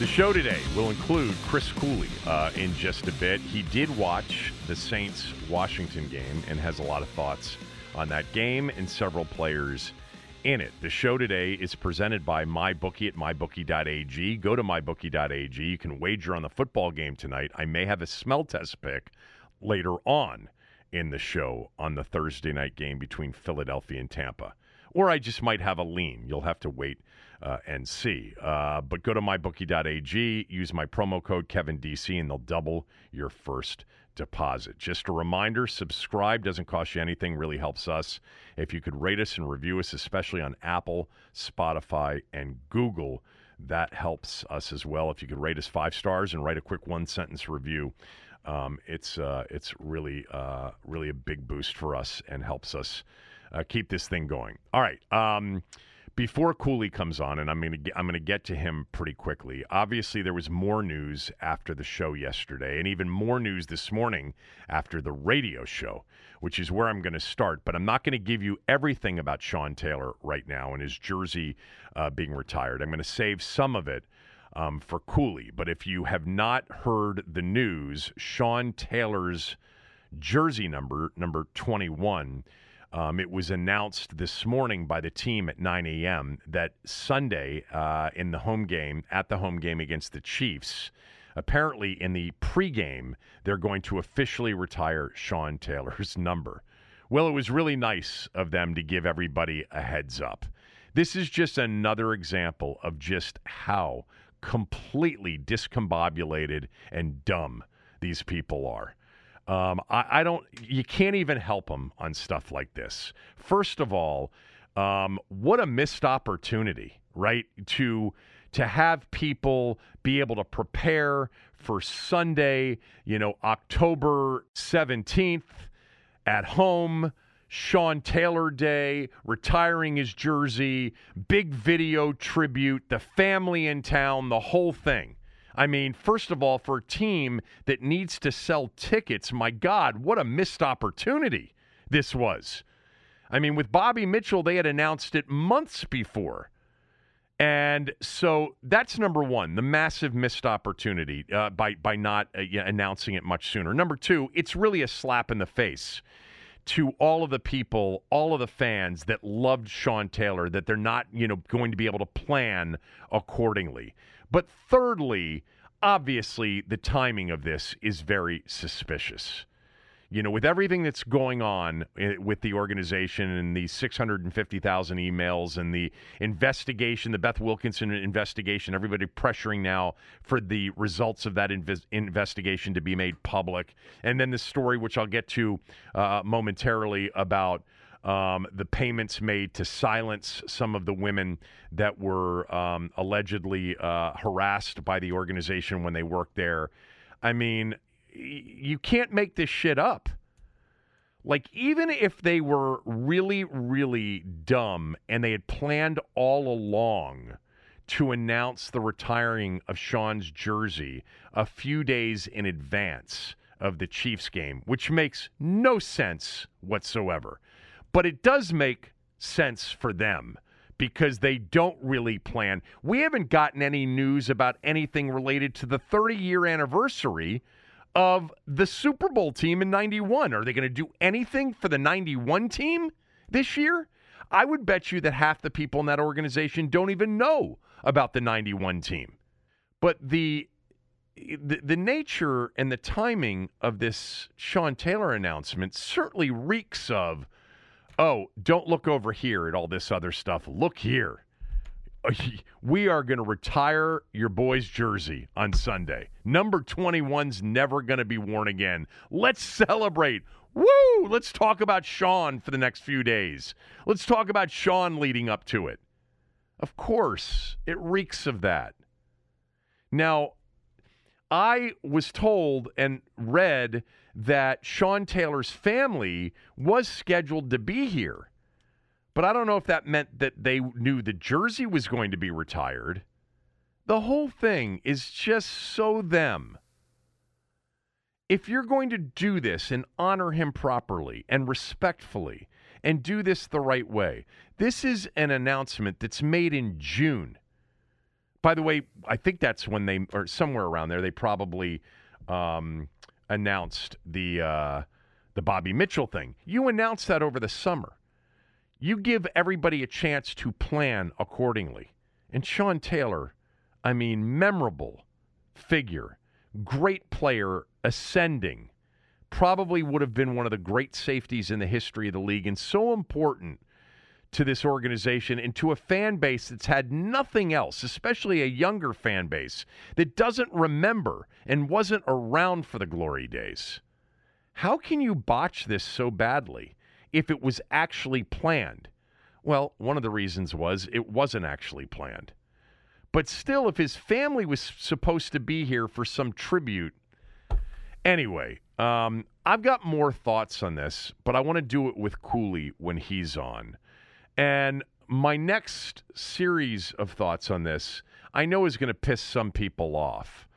The show today will include Chris Cooley uh, in just a bit. He did watch the Saints Washington game and has a lot of thoughts on that game and several players in it. The show today is presented by MyBookie at MyBookie.ag. Go to MyBookie.ag. You can wager on the football game tonight. I may have a smell test pick later on in the show on the Thursday night game between Philadelphia and Tampa. Or I just might have a lean. You'll have to wait uh, and see. Uh, but go to mybookie.ag, use my promo code KevinDC, and they'll double your first deposit. Just a reminder subscribe doesn't cost you anything, really helps us. If you could rate us and review us, especially on Apple, Spotify, and Google, that helps us as well. If you could rate us five stars and write a quick one sentence review, um, it's uh, it's really uh, really a big boost for us and helps us uh, keep this thing going. All right. Um, before Cooley comes on, and I'm gonna I'm gonna get to him pretty quickly. Obviously, there was more news after the show yesterday, and even more news this morning after the radio show, which is where I'm going to start. But I'm not going to give you everything about Sean Taylor right now and his jersey uh, being retired. I'm going to save some of it um, for Cooley. But if you have not heard the news, Sean Taylor's jersey number, number 21, um, it was announced this morning by the team at 9 a.m. that Sunday uh, in the home game, at the home game against the Chiefs, apparently in the pregame, they're going to officially retire Sean Taylor's number. Well, it was really nice of them to give everybody a heads up. This is just another example of just how completely discombobulated and dumb these people are. Um, I, I, don't. You can't even help them on stuff like this. First of all, um, what a missed opportunity, right? To to have people be able to prepare for Sunday, you know, October seventeenth at home Sean Taylor Day, retiring his jersey, big video tribute, the family in town, the whole thing. I mean, first of all, for a team that needs to sell tickets, my God, what a missed opportunity this was. I mean, with Bobby Mitchell, they had announced it months before. And so that's number one, the massive missed opportunity uh, by, by not uh, announcing it much sooner. Number two, it's really a slap in the face to all of the people, all of the fans that loved Sean Taylor that they're not, you know, going to be able to plan accordingly. But thirdly, obviously the timing of this is very suspicious you know, with everything that's going on eh, with the organization and the 650,000 emails and the investigation, the Beth Wilkinson investigation, everybody pressuring now for the results of that inv- investigation to be made public. And then the story, which I'll get to uh, momentarily, about um, the payments made to silence some of the women that were um, allegedly uh, harassed by the organization when they worked there. I mean, you can't make this shit up. Like, even if they were really, really dumb and they had planned all along to announce the retiring of Sean's jersey a few days in advance of the Chiefs game, which makes no sense whatsoever. But it does make sense for them because they don't really plan. We haven't gotten any news about anything related to the 30 year anniversary of the Super Bowl team in 91. Are they going to do anything for the 91 team this year? I would bet you that half the people in that organization don't even know about the 91 team. But the the, the nature and the timing of this Sean Taylor announcement certainly reeks of, oh, don't look over here at all this other stuff. Look here. We are going to retire your boy's jersey on Sunday. Number 21's never going to be worn again. Let's celebrate. Woo! Let's talk about Sean for the next few days. Let's talk about Sean leading up to it. Of course, it reeks of that. Now, I was told and read that Sean Taylor's family was scheduled to be here. But I don't know if that meant that they knew the jersey was going to be retired. The whole thing is just so them. If you're going to do this and honor him properly and respectfully and do this the right way, this is an announcement that's made in June. By the way, I think that's when they, or somewhere around there, they probably um, announced the uh, the Bobby Mitchell thing. You announced that over the summer. You give everybody a chance to plan accordingly. And Sean Taylor, I mean, memorable figure, great player, ascending, probably would have been one of the great safeties in the history of the league, and so important to this organization and to a fan base that's had nothing else, especially a younger fan base that doesn't remember and wasn't around for the glory days. How can you botch this so badly if it was actually planned? Well, one of the reasons was it wasn't actually planned. But still, if his family was supposed to be here for some tribute, anyway, um, I've got more thoughts on this, but I want to do it with Cooley when he's on. And my next series of thoughts on this, I know is going to piss some people off,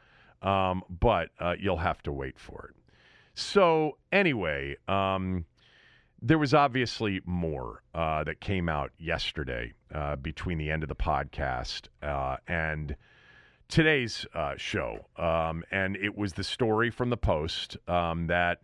um, but uh, you'll have to wait for it. So, anyway, um, there was obviously more uh, that came out yesterday uh, between the end of the podcast uh, and today's uh, show. Um, and it was the story from the Post um, that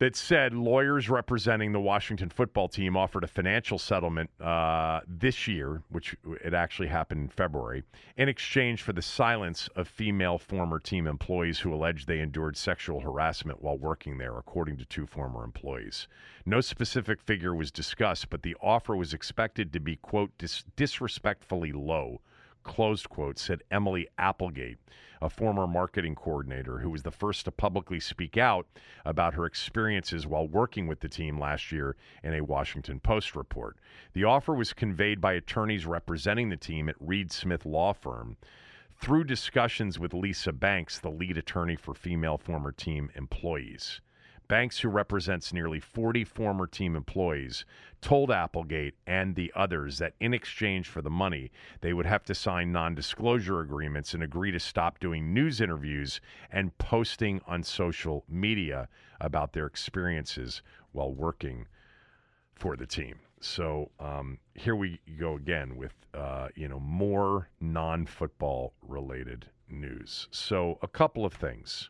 that said lawyers representing the Washington football team offered a financial settlement uh, this year, which it actually happened in February, in exchange for the silence of female former team employees who alleged they endured sexual harassment while working there, according to two former employees. No specific figure was discussed, but the offer was expected to be, quote, dis- disrespectfully low, closed quote, said Emily Applegate a former marketing coordinator who was the first to publicly speak out about her experiences while working with the team last year in a Washington Post report. The offer was conveyed by attorneys representing the team at Reed Smith Law Firm through discussions with Lisa Banks, the lead attorney for female former team employees. Banks, who represents nearly 40 former team employees, told Applegate and the others that in exchange for the money, they would have to sign non disclosure agreements and agree to stop doing news interviews and posting on social media about their experiences while working for the team. So um, here we go again with uh, you know more non-football related news. So a couple of things.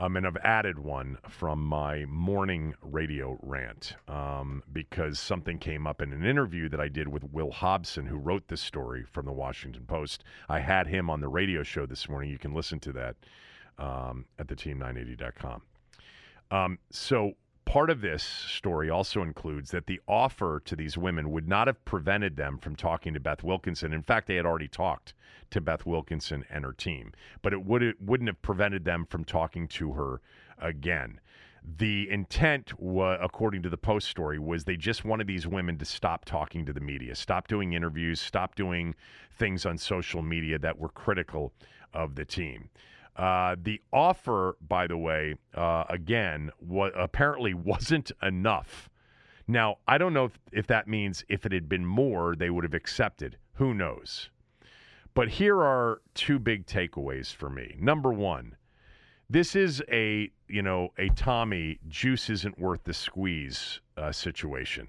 Um, and I've added one from my morning radio rant um, because something came up in an interview that I did with Will Hobson, who wrote this story from the Washington Post. I had him on the radio show this morning. You can listen to that um, at the team980.com. Um, so Part of this story also includes that the offer to these women would not have prevented them from talking to Beth Wilkinson. In fact, they had already talked to Beth Wilkinson and her team, but it would it wouldn't have prevented them from talking to her again. The intent, wa- according to the Post story, was they just wanted these women to stop talking to the media, stop doing interviews, stop doing things on social media that were critical of the team. Uh, the offer, by the way, uh, again, wa- apparently wasn't enough. Now, I don't know if, if that means if it had been more, they would have accepted. Who knows? But here are two big takeaways for me. Number one, this is a you know a Tommy juice isn't worth the squeeze uh, situation.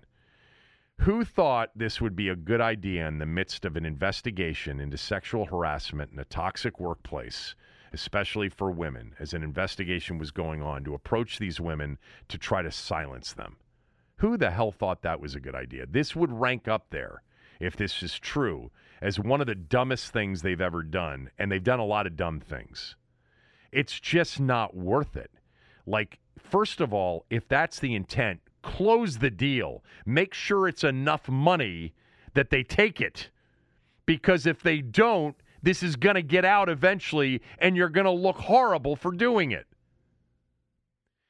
Who thought this would be a good idea in the midst of an investigation into sexual harassment in a toxic workplace, especially for women, as an investigation was going on, to approach these women to try to silence them? Who the hell thought that was a good idea? This would rank up there, if this is true, as one of the dumbest things they've ever done, and they've done a lot of dumb things. It's just not worth it. Like, first of all, if that's the intent, close the deal. Make sure it's enough money that they take it. Because if they don't, this is going to get out eventually and you're going to look horrible for doing it.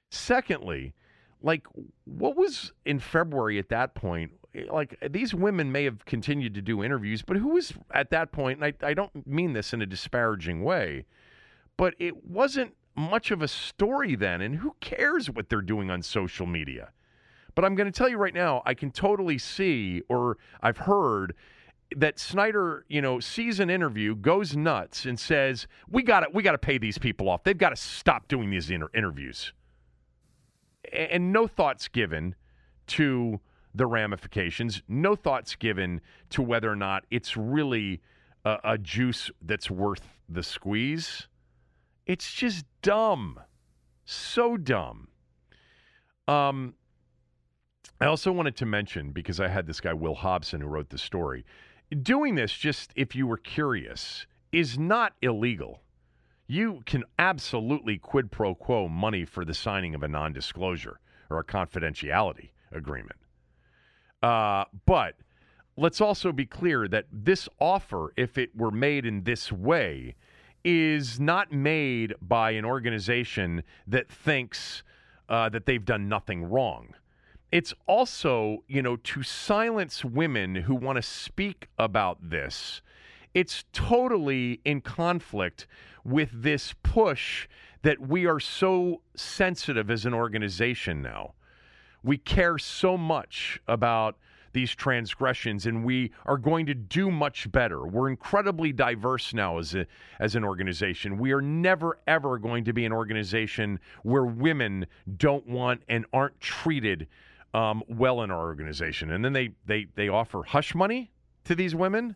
Secondly, like what was in February at that point? Like these women may have continued to do interviews, but who was at that point, and I, I don't mean this in a disparaging way, but it wasn't much of a story then. And who cares what they're doing on social media? But I'm going to tell you right now, I can totally see, or I've heard that Snyder, you know, sees an interview, goes nuts, and says, "We got to, we got to pay these people off. They've got to stop doing these inter- interviews." And no thoughts given to the ramifications. No thoughts given to whether or not it's really a, a juice that's worth the squeeze. It's just dumb, so dumb. Um, I also wanted to mention, because I had this guy, Will Hobson, who wrote the story, doing this, just if you were curious, is not illegal. You can absolutely quid pro quo money for the signing of a non disclosure or a confidentiality agreement. Uh, but let's also be clear that this offer, if it were made in this way, is not made by an organization that thinks uh, that they've done nothing wrong it's also, you know, to silence women who want to speak about this. It's totally in conflict with this push that we are so sensitive as an organization now. We care so much about these transgressions and we are going to do much better. We're incredibly diverse now as a, as an organization. We are never ever going to be an organization where women don't want and aren't treated um, well in our organization. And then they, they, they offer hush money to these women.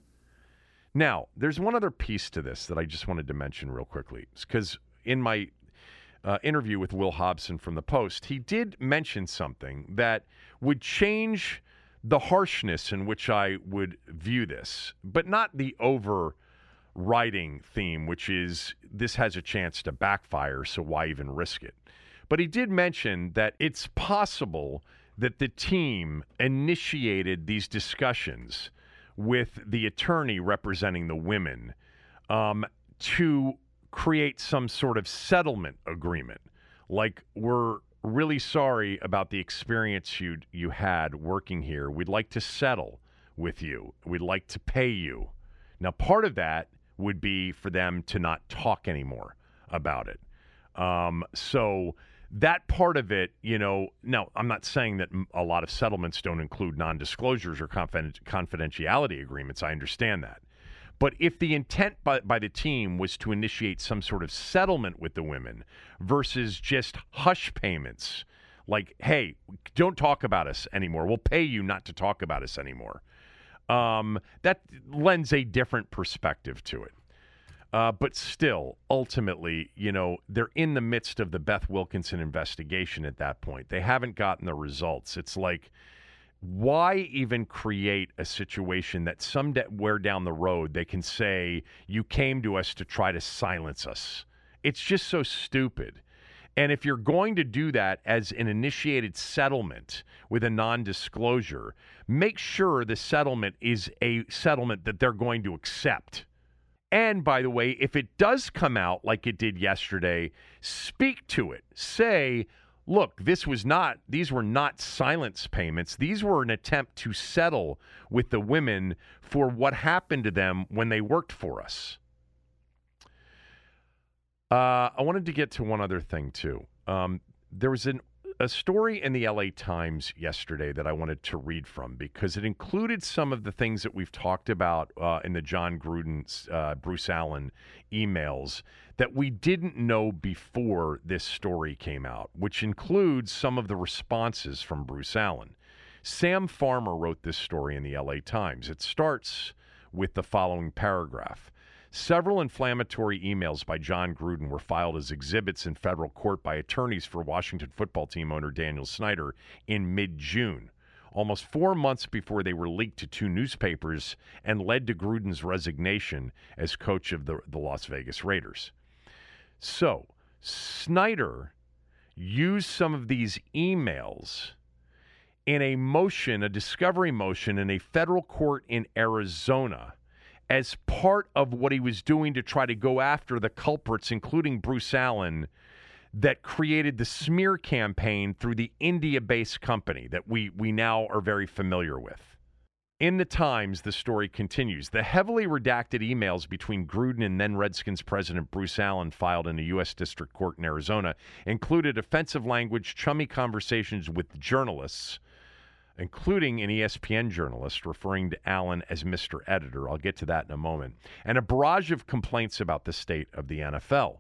Now, there's one other piece to this that I just wanted to mention real quickly. Because in my uh, interview with Will Hobson from the Post, he did mention something that would change the harshness in which I would view this, but not the overriding theme, which is this has a chance to backfire, so why even risk it? But he did mention that it's possible that the team initiated these discussions with the attorney representing the women um, to create some sort of settlement agreement. Like, we're really sorry about the experience you you had working here. We'd like to settle with you. We'd like to pay you. Now, part of that would be for them to not talk anymore about it. Um, so that part of it, you know, now I'm not saying that a lot of settlements don't include non disclosures or confidentiality agreements. I understand that. But if the intent by, by the team was to initiate some sort of settlement with the women versus just hush payments, like, hey, don't talk about us anymore, we'll pay you not to talk about us anymore, um, that lends a different perspective to it. Uh, but still, ultimately, you know, they're in the midst of the Beth Wilkinson investigation at that point. They haven't gotten the results. It's like, why even create a situation that somewhere down the road they can say, you came to us to try to silence us? It's just so stupid. And if you're going to do that as an initiated settlement with a non disclosure, make sure the settlement is a settlement that they're going to accept and by the way, if it does come out like it did yesterday, speak to it. Say, look, this was not, these were not silence payments. These were an attempt to settle with the women for what happened to them when they worked for us. Uh, I wanted to get to one other thing, too. Um, there was an a story in the LA Times yesterday that I wanted to read from because it included some of the things that we've talked about uh, in the Jon Gruden, uh, Bruce Allen emails that we didn't know before this story came out, which includes some of the responses from Bruce Allen. Sam Farmer wrote this story in the LA Times. It starts with the following paragraph. Several inflammatory emails by John Gruden were filed as exhibits in federal court by attorneys for Washington football team owner Daniel Snyder in mid June, almost four months before they were leaked to two newspapers and led to Gruden's resignation as coach of the, the Las Vegas Raiders. So, Snyder used some of these emails in a motion, a discovery motion in a federal court in Arizona as part of what he was doing to try to go after the culprits, including Bruce Allen, that created the smear campaign through the India based company that we, we now are very familiar with. In the Times, the story continues. The heavily redacted emails between Gruden and then Redskins president Bruce Allen filed in a U.S. District Court in Arizona included offensive language, chummy conversations with journalists including an ESPN journalist referring to Allen as Mr. Editor. I'll get to that in a moment. And a barrage of complaints about the state of the NFL.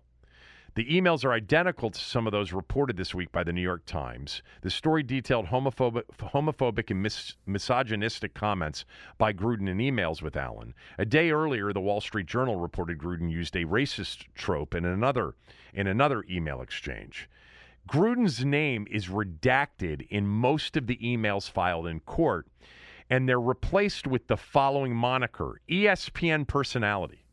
The emails are identical to some of those reported this week by the New York Times. The story detailed homophobic, homophobic and mis- misogynistic comments by Gruden in emails with Allen. A day earlier, the Wall Street Journal reported Gruden used a racist trope in another in another email exchange. Gruden's name is redacted in most of the emails filed in court, and they're replaced with the following moniker ESPN personality.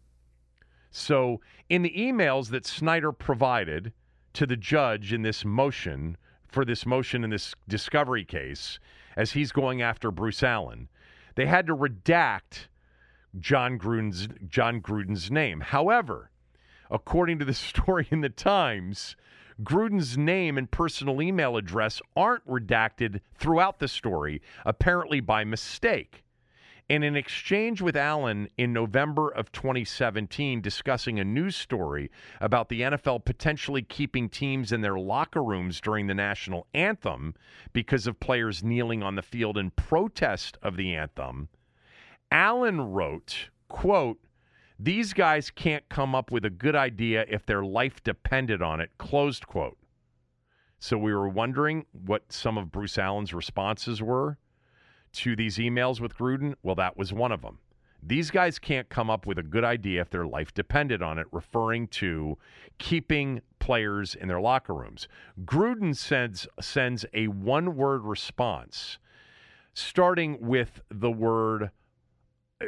So, in the emails that Snyder provided to the judge in this motion, for this motion in this discovery case, as he's going after Bruce Allen, they had to redact Jon Gruden's, Jon Gruden's name. However, according to the story in the Times, Gruden's name and personal email address aren't redacted throughout the story, apparently by mistake. In an exchange with Allen in November of 2017, discussing a news story about the NFL potentially keeping teams in their locker rooms during the national anthem because of players kneeling on the field in protest of the anthem, Allen wrote, quote, these guys can't come up with a good idea if their life depended on it. Closed quote. So we were wondering what some of Bruce Allen's responses were to these emails with Gruden. Well, that was one of them. These guys can't come up with a good idea if their life depended on it, referring to keeping players in their locker rooms. Gruden sends, sends a one word response, starting with the word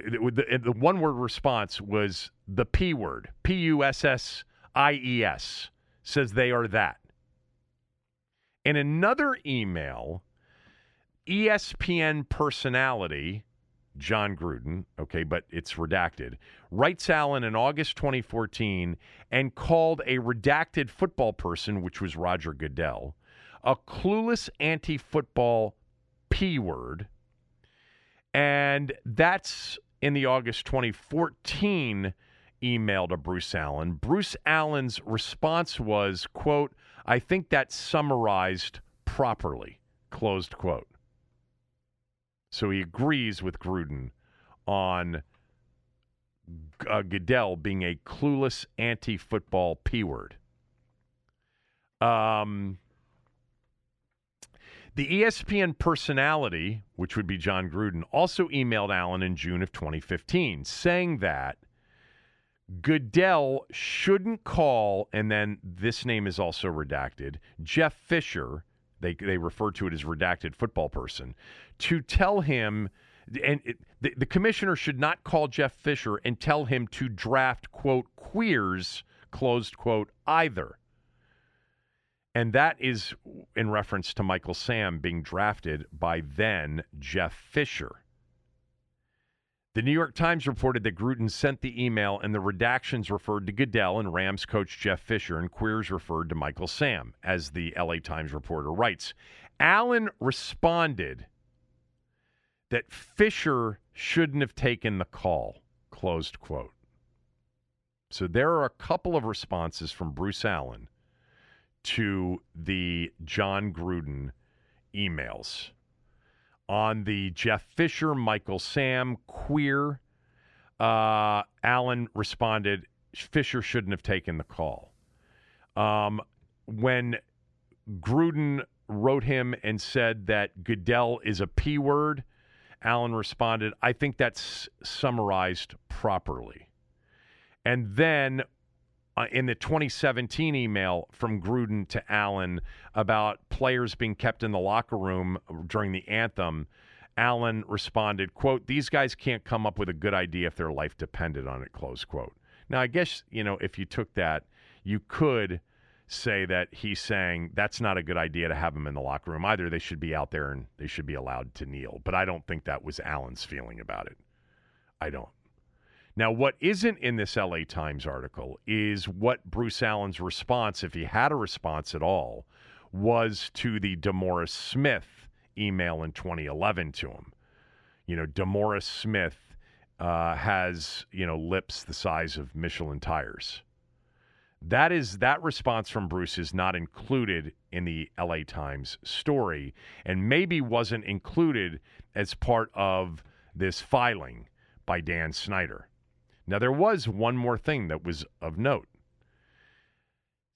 the, the one word response was the P word, P U S S I E S, says they are that. In another email, ESPN personality, Jon Gruden, okay, but it's redacted, writes Allen in August 2014 and called a redacted football person, which was Roger Goodell, a clueless anti football P word. And that's in the August 2014 email to Bruce Allen. Bruce Allen's response was, quote, I think that summarized properly, closed quote. So he agrees with Gruden on uh, Goodell being a clueless anti football P word. Um, the ESPN personality, which would be Jon Gruden, also emailed Allen in June of 2015 saying that Goodell shouldn't call, and then this name is also redacted, Jeff Fisher, they, they refer to it as redacted football person, to tell him, and it, the, the commissioner should not call Jeff Fisher and tell him to draft, quote, queers, closed quote, either. And that is in reference to Michael Sam being drafted by then Jeff Fisher. The New York Times reported that Gruden sent the email and the redactions referred to Goodell and Rams coach Jeff Fisher and queers referred to Michael Sam, as the LA Times reporter writes. Allen responded that Fisher shouldn't have taken the call, closed quote. So there are a couple of responses from Bruce Allen to the Jon Gruden emails. On the Jeff Fisher, Michael Sam, queer, uh, Allen responded, Fisher shouldn't have taken the call. Um, when Gruden wrote him and said that Goodell is a P word. Allen responded, I think that's summarized properly. And then uh, in the 2017 email from Gruden to Allen about players being kept in the locker room during the anthem, Allen responded, quote, these guys can't come up with a good idea if their life depended on it, close quote. Now, I guess, you know, if you took that, you could say that he's saying that's not a good idea to have them in the locker room either. They should be out there and they should be allowed to kneel. But I don't think that was Allen's feeling about it. I don't. Now, what isn't in this LA Times article is what Bruce Allen's response, if he had a response at all, was to the DeMaurice Smith email in 2011 to him. You know, DeMaurice Smith uh, has, you know, lips the size of Michelin tires. That is that response from Bruce is not included in the LA Times story and maybe wasn't included as part of this filing by Dan Snyder. Now, there was one more thing that was of note.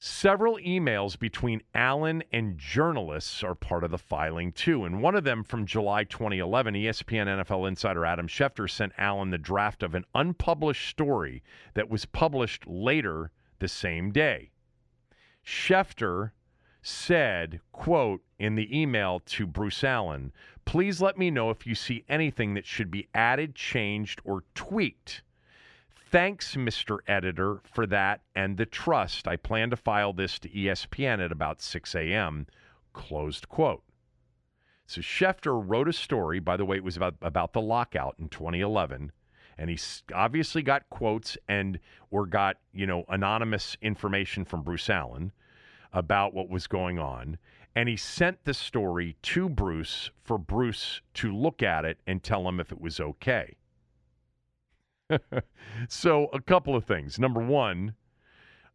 Several emails between Allen and journalists are part of the filing, too. And one of them from July 2011, ESPN NFL insider Adam Schefter sent Allen the draft of an unpublished story that was published later the same day. Schefter said, quote, in the email to Bruce Allen, please let me know if you see anything that should be added, changed, or tweaked. Thanks, Mr. Editor, for that and the trust. I plan to file this to ESPN at about 6 a.m. Closed quote. So Schefter wrote a story. By the way, it was about, about the lockout in 2011. And he obviously got quotes and or got, you know, anonymous information from Bruce Allen about what was going on. And he sent the story to Bruce for Bruce to look at it and tell him if it was okay. so a couple of things. Number one,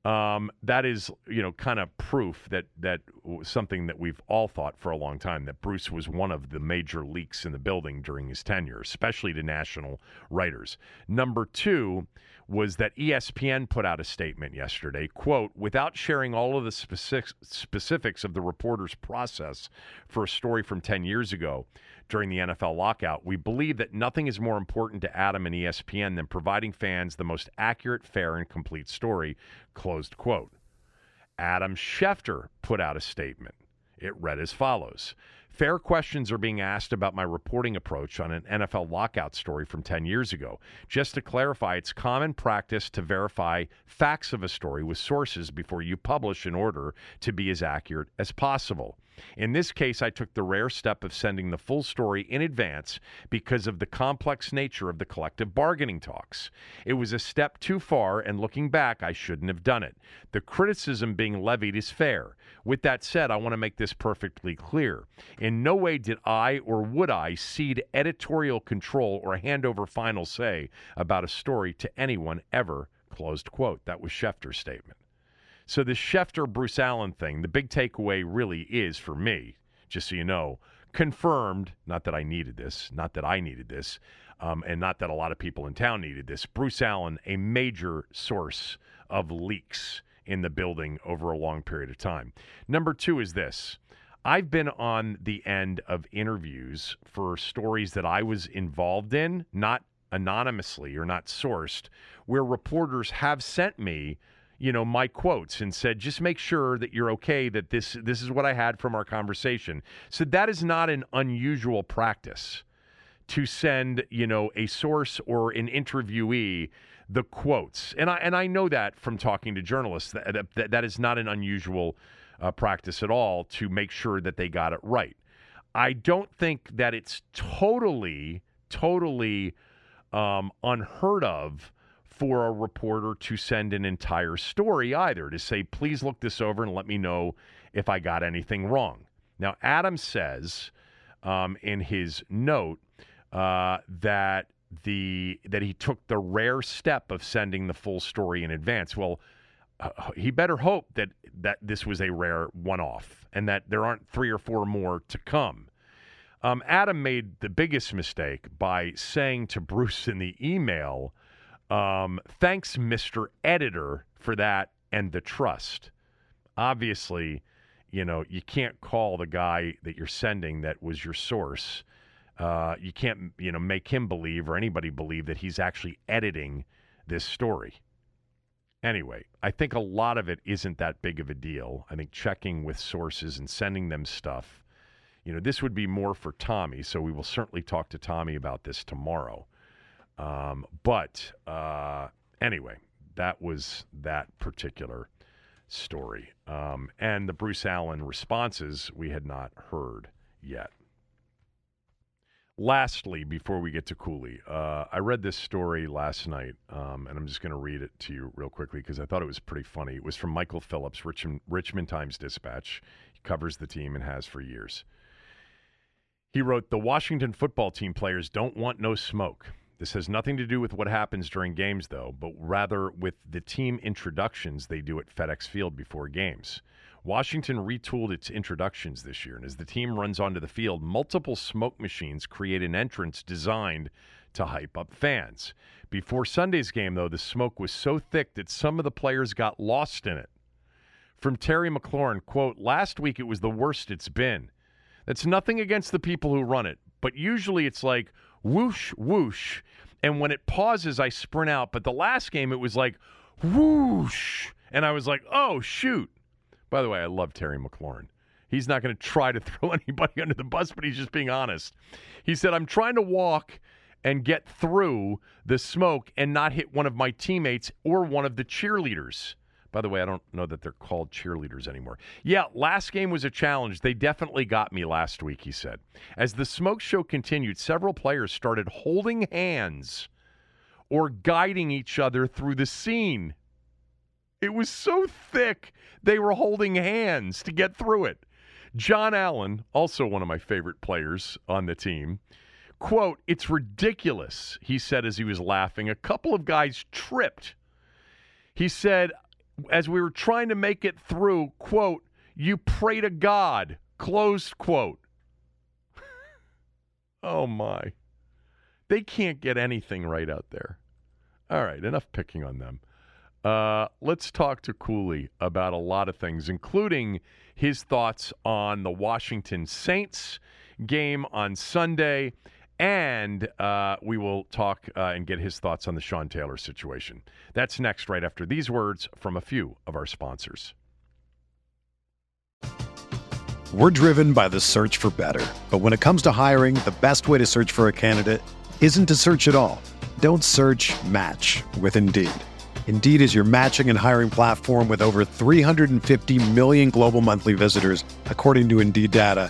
um, that is you know kind of proof that that something that we've all thought for a long time that Bruce was one of the major leaks in the building during his tenure, especially to national writers. Number two was that ESPN put out a statement yesterday, quote, without sharing all of the specifics, specifics of the reporter's process for a story from 10 years ago during the NFL lockout. We believe that nothing is more important to Adam and ESPN than providing fans the most accurate, fair, and complete story. Closed quote. Adam Schefter put out a statement. It read as follows Fair questions are being asked about my reporting approach on an NFL lockout story from 10 years ago. Just to clarify, it's common practice to verify facts of a story with sources before you publish in order to be as accurate as possible. In this case, I took the rare step of sending the full story in advance because of the complex nature of the collective bargaining talks. It was a step too far, and looking back, I shouldn't have done it. The criticism being levied is fair. With that said, I want to make this perfectly clear. In no way did I or would I cede editorial control or hand over final say about a story to anyone ever. Closed quote. That was Schefter's statement. So the Schefter Bruce Allen thing, the big takeaway really is for me, just so you know, confirmed. Not that I needed this, not that I needed this, um, and not that a lot of people in town needed this. Bruce Allen, a major source of leaks in the building over a long period of time. Number two is this. I've been on the end of interviews for stories that I was involved in, not anonymously or not sourced, where reporters have sent me you know my quotes and said just make sure that you're okay that this this is what I had from our conversation. So that is not an unusual practice to send, you know, a source or an interviewee the quotes. And I and I know that from talking to journalists that that, that is not an unusual uh, practice at all to make sure that they got it right. I don't think that it's totally totally um, unheard of for a reporter to send an entire story either, to say, please look this over and let me know if I got anything wrong. Now, Adam says um, in his note uh, that the that he took the rare step of sending the full story in advance. Well, uh, he better hope that that this was a rare one-off and that there aren't three or four more to come. Um, Adam made the biggest mistake by saying to Bruce in the email um, thanks, Mr. Editor, for that and the trust. Obviously, you know, you can't call the guy that you're sending that was your source. Uh, you can't, you know, make him believe or anybody believe that he's actually editing this story. Anyway, I think a lot of it isn't that big of a deal. I think checking with sources and sending them stuff, you know, this would be more for Tommy. So we will certainly talk to Tommy about this tomorrow. Um, but uh, anyway, that was that particular story. Um, and the Bruce Allen responses we had not heard yet. Lastly, before we get to Cooley, uh, I read this story last night, um, and I'm just going to read it to you real quickly because I thought it was pretty funny. It was from Michael Phillips, Richmond, Richmond Times Dispatch. He covers the team and has for years. He wrote The Washington football team players don't want no smoke. This has nothing to do with what happens during games, though, but rather with the team introductions they do at FedEx Field before games. Washington retooled its introductions this year, and as the team runs onto the field, multiple smoke machines create an entrance designed to hype up fans. Before Sunday's game, though, the smoke was so thick that some of the players got lost in it. From Terry McLaurin, quote, last week it was the worst it's been. That's nothing against the people who run it, but usually it's like whoosh, whoosh, and when it pauses, I sprint out. But the last game, it was like whoosh, and I was like, oh, shoot. By the way, I love Terry McLaurin. He's not going to try to throw anybody under the bus, but he's just being honest. He said, I'm trying to walk and get through the smoke and not hit one of my teammates or one of the cheerleaders. By the way, I don't know that they're called cheerleaders anymore. Yeah, last game was a challenge. They definitely got me last week, he said. As the smoke show continued, several players started holding hands or guiding each other through the scene. It was so thick, they were holding hands to get through it. John Allen, also one of my favorite players on the team, quote, It's ridiculous, he said as he was laughing. A couple of guys tripped. He said, as we were trying to make it through, quote, you pray to God, close quote. oh my. They can't get anything right out there. All right, enough picking on them. Uh, let's talk to Cooley about a lot of things, including his thoughts on the Washington Saints game on Sunday. And uh, we will talk uh, and get his thoughts on the Sean Taylor situation. That's next, right after these words from a few of our sponsors. We're driven by the search for better. But when it comes to hiring, the best way to search for a candidate isn't to search at all. Don't search match with Indeed. Indeed is your matching and hiring platform with over 350 million global monthly visitors, according to Indeed data,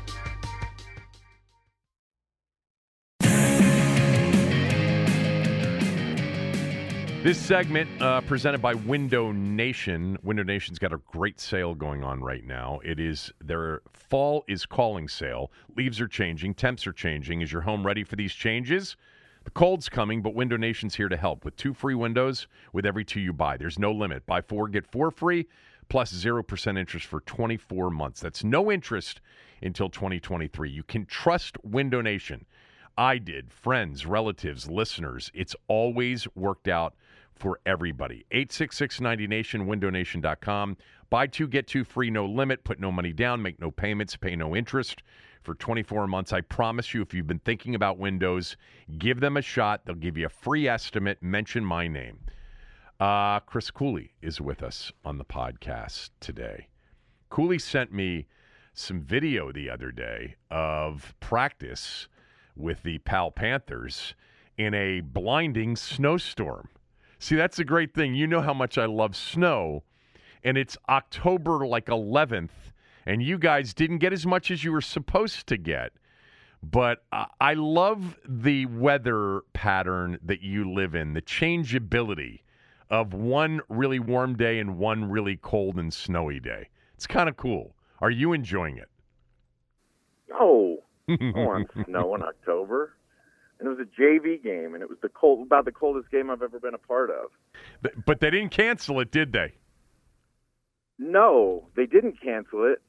This segment uh, presented by Window Nation. Window Nation's got a great sale going on right now. It is their fall is calling sale. Leaves are changing, temps are changing. Is your home ready for these changes? The cold's coming, but Window Nation's here to help with two free windows with every two you buy. There's no limit. Buy four, get four free, plus 0% interest for 24 months. That's no interest until 2023. You can trust Window Nation. I did, friends, relatives, listeners. It's always worked out for everybody. 866-90nation, windownation.com. Buy two, get two free, no limit. Put no money down, make no payments, pay no interest for 24 months. I promise you, if you've been thinking about windows, give them a shot. They'll give you a free estimate. Mention my name. Uh, Chris Cooley is with us on the podcast today. Cooley sent me some video the other day of practice with the Powell Panthers in a blinding snowstorm. See, that's a great thing. You know how much I love snow, and it's October like 11th, and you guys didn't get as much as you were supposed to get. But uh, I love the weather pattern that you live in, the changeability of one really warm day and one really cold and snowy day. It's kind of cool. Are you enjoying it? No, I want snow in October. And it was a JV game, and it was the cold, about the coldest game I've ever been a part of. But, but they didn't cancel it, did they? No, they didn't cancel it,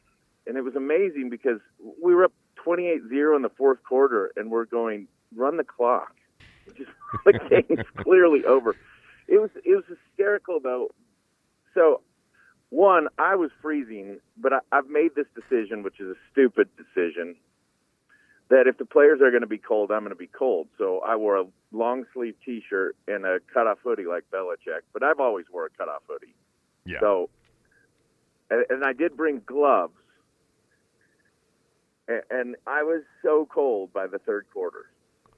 and it was amazing because we were up 28-0 in the fourth quarter, and we're going run the clock. Just, the game's clearly over. It was it was hysterical though. So, one, I was freezing, but I, I've made this decision, which is a stupid decision, that if the players are going to be cold, I'm going to be cold. So I wore a long sleeve T-shirt and a cutoff hoodie like Belichick, but I've always wore a cutoff hoodie. Yeah. So, and, and I did bring gloves, and, and I was so cold by the third quarter.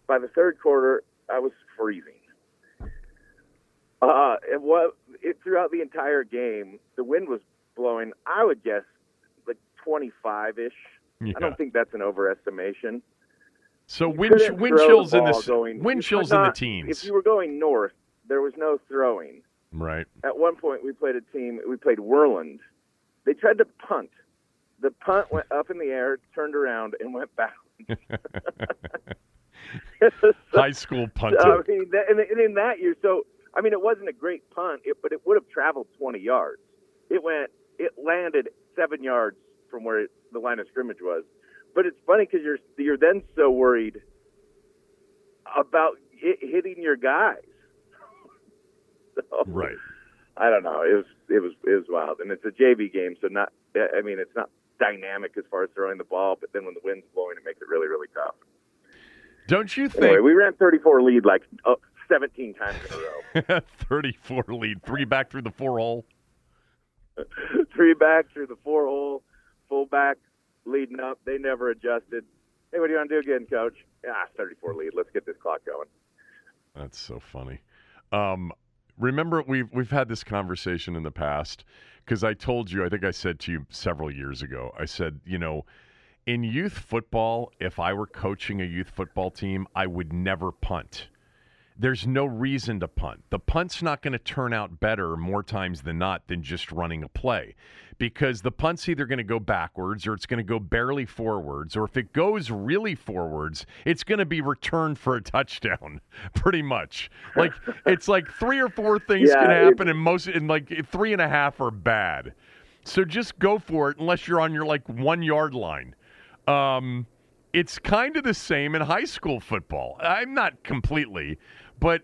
By the third quarter, I was freezing. Uh, and what it, throughout the entire game, the wind was blowing. I would guess like 25 ish. Yeah. I don't think that's an overestimation. So You wind, wind chills the in the going- wind chills could in the not- teens. If you were going north, there was no throwing. right. At one point, we played a team. We played Worland. They tried to punt. The punt went up in the air, turned around, and went back. High school punter. I mean, that, and, and in that year, so I mean, it wasn't a great punt, it, but it would have traveled 20 yards. It went, it landed seven yards from where it, the line of scrimmage was. But it's funny because you're you're then so worried about it hitting your guys. so, right. I don't know. It was it was it was wild, and it's a JV game, so not. I mean, it's not dynamic as far as throwing the ball, but then when the wind's blowing, it makes it really really tough. Don't you think Anyway, we ran 34 lead like uh, 17 times in a row. 34 lead, three back through the four hole? Three back through the four hole, full back leading up. They never adjusted. Hey, what do you want to do again, coach? Ah, 34 lead. Let's get this clock going. That's so funny. Um, remember, we've we've had this conversation in the past because I told you. I think I said to you several years ago. I said, you know, in youth football, if I were coaching a youth football team, I would never punt. There's no reason to punt. The punt's not going to turn out better more times than not than just running a play because the punt's either going to go backwards or it's going to go barely forwards, or if it goes really forwards, it's going to be returned for a touchdown, pretty much. Like it's like three or four things Yeah, can happen, and most, and like three and a half are bad. So just go for it, unless you're on your like one yard line. Um, it's kind of the same in high school football. I'm not completely, but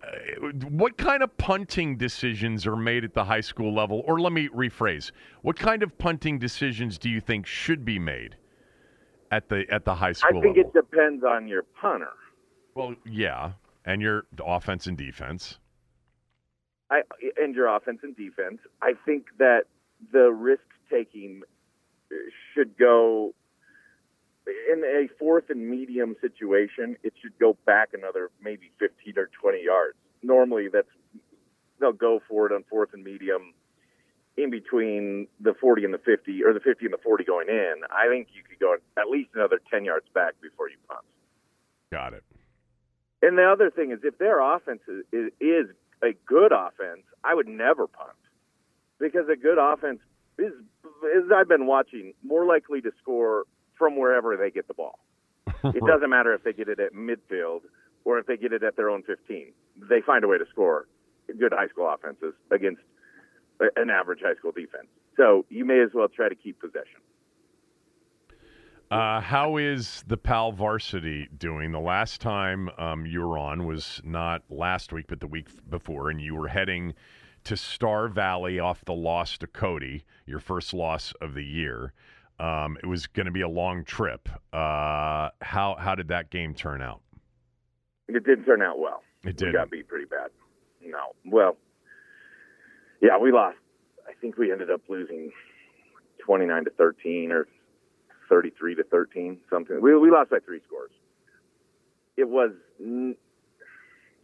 uh, what kind of punting decisions are made at the high school level? Or let me rephrase: What kind of punting decisions do you think should be made at the at the high school? Level? I think level? it depends on your punter. well, yeah, and your offense and defense. I and your offense and defense. I think that the risk taking should go in a fourth and medium situation, it should go back another maybe 15 or 20 yards. Normally, that's they'll go for it on fourth and medium in between the 40 and the 50 or the 50 and the 40 going in. I think you could go at least another 10 yards back before you punt. Got it. And the other thing is, if their offense is, is a good offense, I would never punt because a good offense is, as I've been watching, more likely to score from wherever they get the ball. It doesn't matter if they get it at midfield or if they get it at their own 15. They find a way to score good high school offenses against an average high school defense. So you may as well try to keep possession. Uh, how is the Powell Varsity doing? The last time um, you were on was not last week, but the week before, and you were heading to Star Valley off the loss to Cody, your first loss of the year. Um, it was going to be a long trip. Uh, how how did that game turn out? It didn't turn out well. It did. We got beat pretty bad. No, well, yeah, we lost. I think we ended up losing twenty nine to thirteen or thirty three to thirteen, something. We we lost by three scores. It was it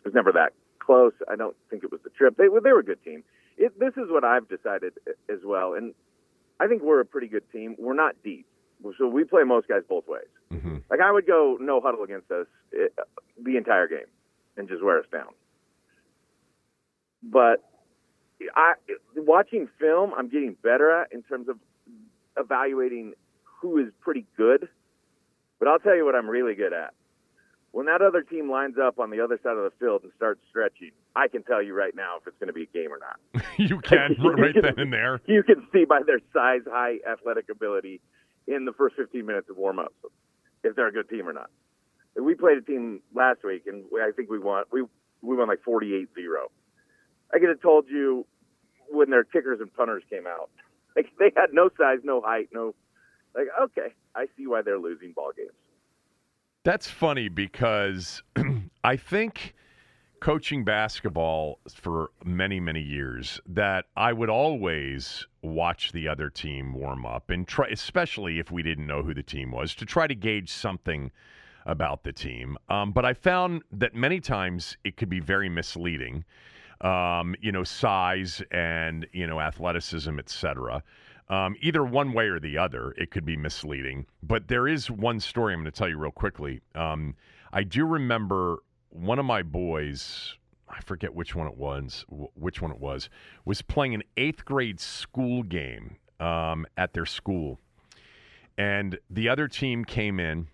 was never that close. I don't think it was the trip. They they were a good team. It, this is what I've decided as well, and I think we're a pretty good team. We're not deep, so we play most guys both ways. Mm-hmm. Like I would go no huddle against us eh, the entire game and just wear us down. But I watching film, I'm getting better at in terms of evaluating who is pretty good. But I'll tell you what I'm really good at. When that other team lines up on the other side of the field and starts stretching, I can tell you right now if it's going to be a game or not. you can right then and there. You can see by their size, high athletic ability in the first 15 minutes of warm ups if they're a good team or not. We played a team last week, and I think we won. We we won like 48-0. I could have told you when their kickers and punters came out. Like they had no size, no height, no. Like okay, I see why they're losing ball games. That's funny because I think coaching basketball for many, many years that I would always watch the other team warm up and try, especially if we didn't know who the team was, to try to gauge something about the team. Um, but I found that many times it could be very misleading. Um, you know, size and you know athleticism, etc. Um, either one way or the other, it could be misleading. But there is one story I'm going to tell you real quickly. Um, I do remember one of my boys, I forget which one it was, which one it was, was playing an eighth grade school game um, at their school, and the other team came in,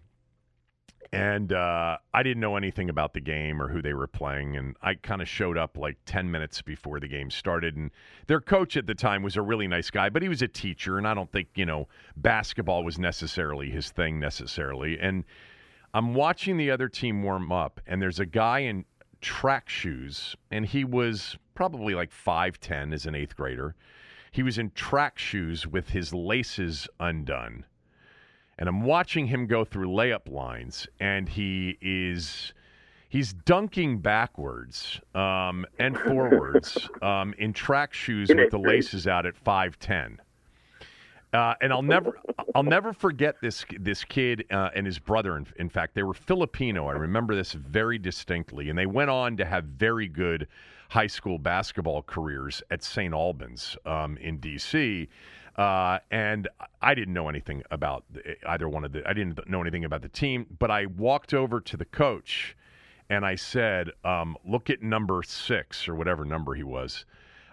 and uh, I didn't know anything about the game or who they were playing, and I kind of showed up like ten minutes before the game started, and their coach at the time was a really nice guy, but he was a teacher, and I don't think you know basketball was necessarily his thing necessarily, and I'm watching the other team warm up, and there's a guy in track shoes, and he was probably like 5'10 as an eighth grader. He was in track shoes with his laces undone. And I'm watching him go through layup lines, and he is he's dunking backwards um, and forwards um, in track shoes with the laces out at 5'10. Uh, and I'll never, I'll never forget this this kid uh, and his brother. In, in, fact, they were Filipino. I remember this very distinctly, and they went on to have very good high school basketball careers at St. Albans um, in D.C. Uh, and I didn't know anything about either one of the. I didn't know anything about the team, but I walked over to the coach, and I said, um, "Look at number six or whatever number he was."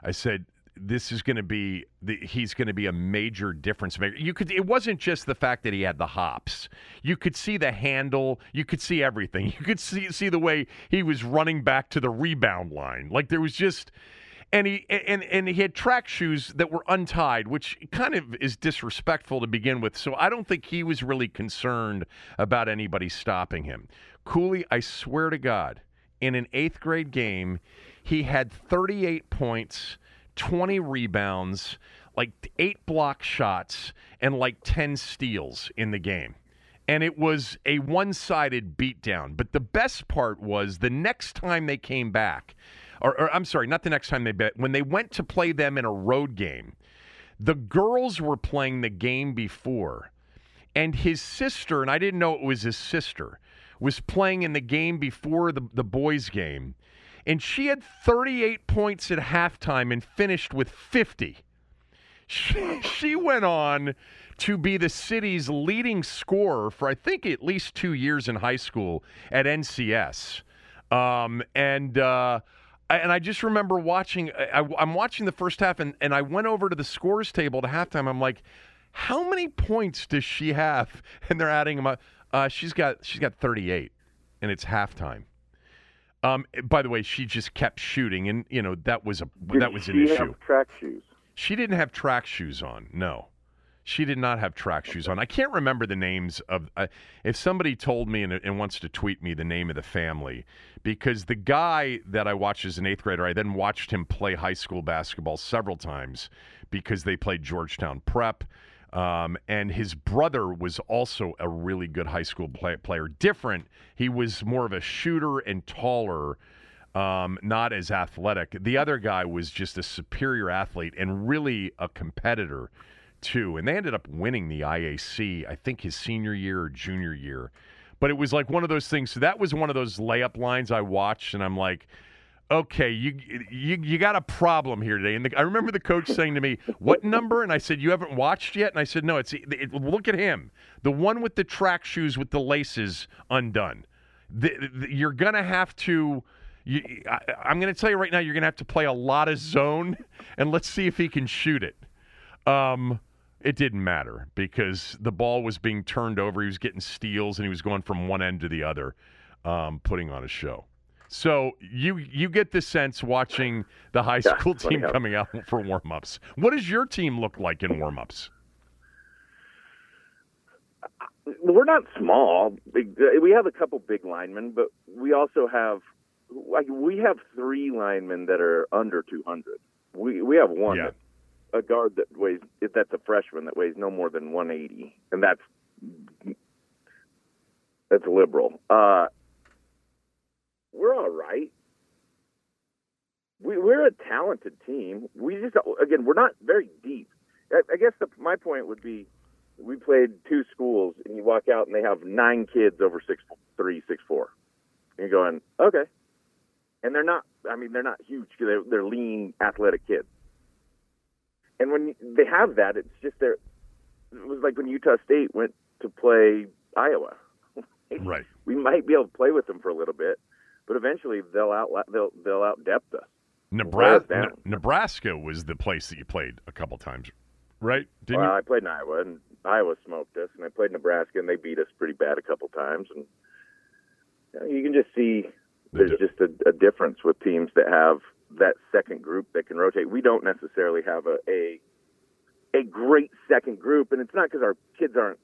I said, this is going to be the, he's going to be a major difference maker. You could it wasn't just the fact that he had the hops. You could see the handle, you could see everything. You could see see the way he was running back to the rebound line. Like there was just and he and and he had track shoes that were untied, which kind of is disrespectful to begin with. So I don't think he was really concerned about anybody stopping him. Cooley, I swear to God, in an 8th grade game, he had 38 points 20 rebounds, like eight block shots, and like 10 steals in the game. And it was a one sided beatdown. But the best part was the next time they came back, or, or, I'm sorry, not the next time they bet, when they went to play them in a road game, the girls were playing the game before and his sister, and I didn't know it was his sister, was playing in the game before the, the boys' game. And she had 38 points at halftime and finished with 50. She, she went on to be the city's leading scorer for, I think, at least two years in high school at NCS. Um, and, uh, and I just remember watching, I, am watching the first half, and, and I went over to the scores table at halftime. I'm like, how many points does she have? And they're adding them up. Uh, she's got she's got 38, and it's halftime. Um, by the way, she just kept shooting, and you know that was a Did that was an issue. Track shoes. She didn't have track shoes on. No, she did not have track shoes on. I can't remember the names of. Uh, if somebody told me and, and, wants to tweet me the name of the family, because the guy that I watched as an eighth grader, I then watched him play high school basketball several times because they played Georgetown Prep. Um, and his brother was also a really good high school play- player. Different. He was more of a shooter and taller, um, not as athletic. The other guy was just a superior athlete and really a competitor, too. And they ended up winning the IAC, I think his senior year or junior year. But it was like one of those things. So that was one of those layup lines I watched, and I'm like, okay, you you you got a problem here today. And the, I remember the coach saying to me, "What number?" And I said, "You haven't watched yet." And I said, "No, it's it, look at him, the one with the track shoes with the laces undone. The, the, you're gonna have to." You, I, am going to tell you right now, you're going to have to play a lot of zone, and let's see if he can shoot it. Um, it didn't matter because the ball was being turned over. He was getting steals, and he was going from one end to the other, um, putting on a show. So you you get the sense watching the high school yeah, team coming out for warm-ups. What does your team look like in warm-ups? We're not small. We have a couple big linemen, but we also have like we have three linemen that are under 200. We we have one yeah. that, a guard that weighs that's a freshman that weighs no more than 180, and that's that's liberal. Uh, we're all right. We, we're a talented team. We just again, we're not very deep. I, I guess the, my point would be, we played two schools, and you walk out and they have nine kids over six three, six four. And you're going, okay, and they're not. I mean, they're not huge. They're, they're lean, athletic kids. And when they have that, it's just their. It was like when Utah State went to play Iowa. right. We might be able to play with them for a little bit, but eventually they'll out they'll they'll out depth us. Nebraska, Nebraska was the place that you played a couple times, right? Didn't well, you? I played in Iowa, and Iowa smoked us, and I played Nebraska, and they beat us pretty bad a couple times, and you, know, you can just see there's just a, a, difference with teams that have that second group that can rotate. We don't necessarily have a a, a great second group, and it's not because our kids aren't.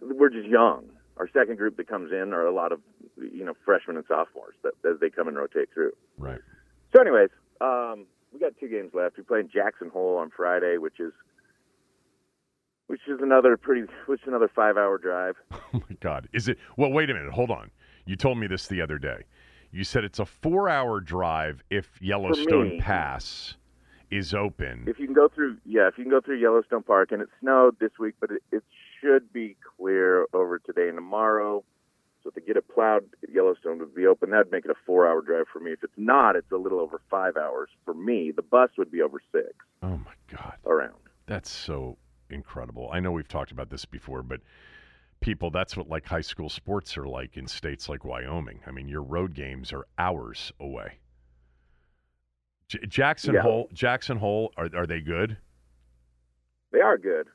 We're just young. Our second group that comes in are a lot of you know freshmen and sophomores that as they come and rotate through. Right. So, anyways, um, we got two games left. We play in Jackson Hole on Friday, which is which is another pretty which is another five hour drive. Oh my God! Is it? Well, wait a minute. Hold on. You told me this the other day. You said it's a four hour drive if Yellowstone me, Pass is open. If you can go through, yeah, if you can go through Yellowstone Park, and it snowed this week, but it, it should be clear over today and tomorrow. So to get it plowed, Yellowstone would be open. That'd make it a four-hour drive for me. If it's not, it's a little over five hours for me. The bus would be over six. Oh my God! Around. That's so incredible. I know we've talked about this before, but people, that's what like high school sports are like in states like Wyoming. I mean, your road games are hours away. J- Jackson yeah. Hole, Jackson Hole, are are they good? They are good.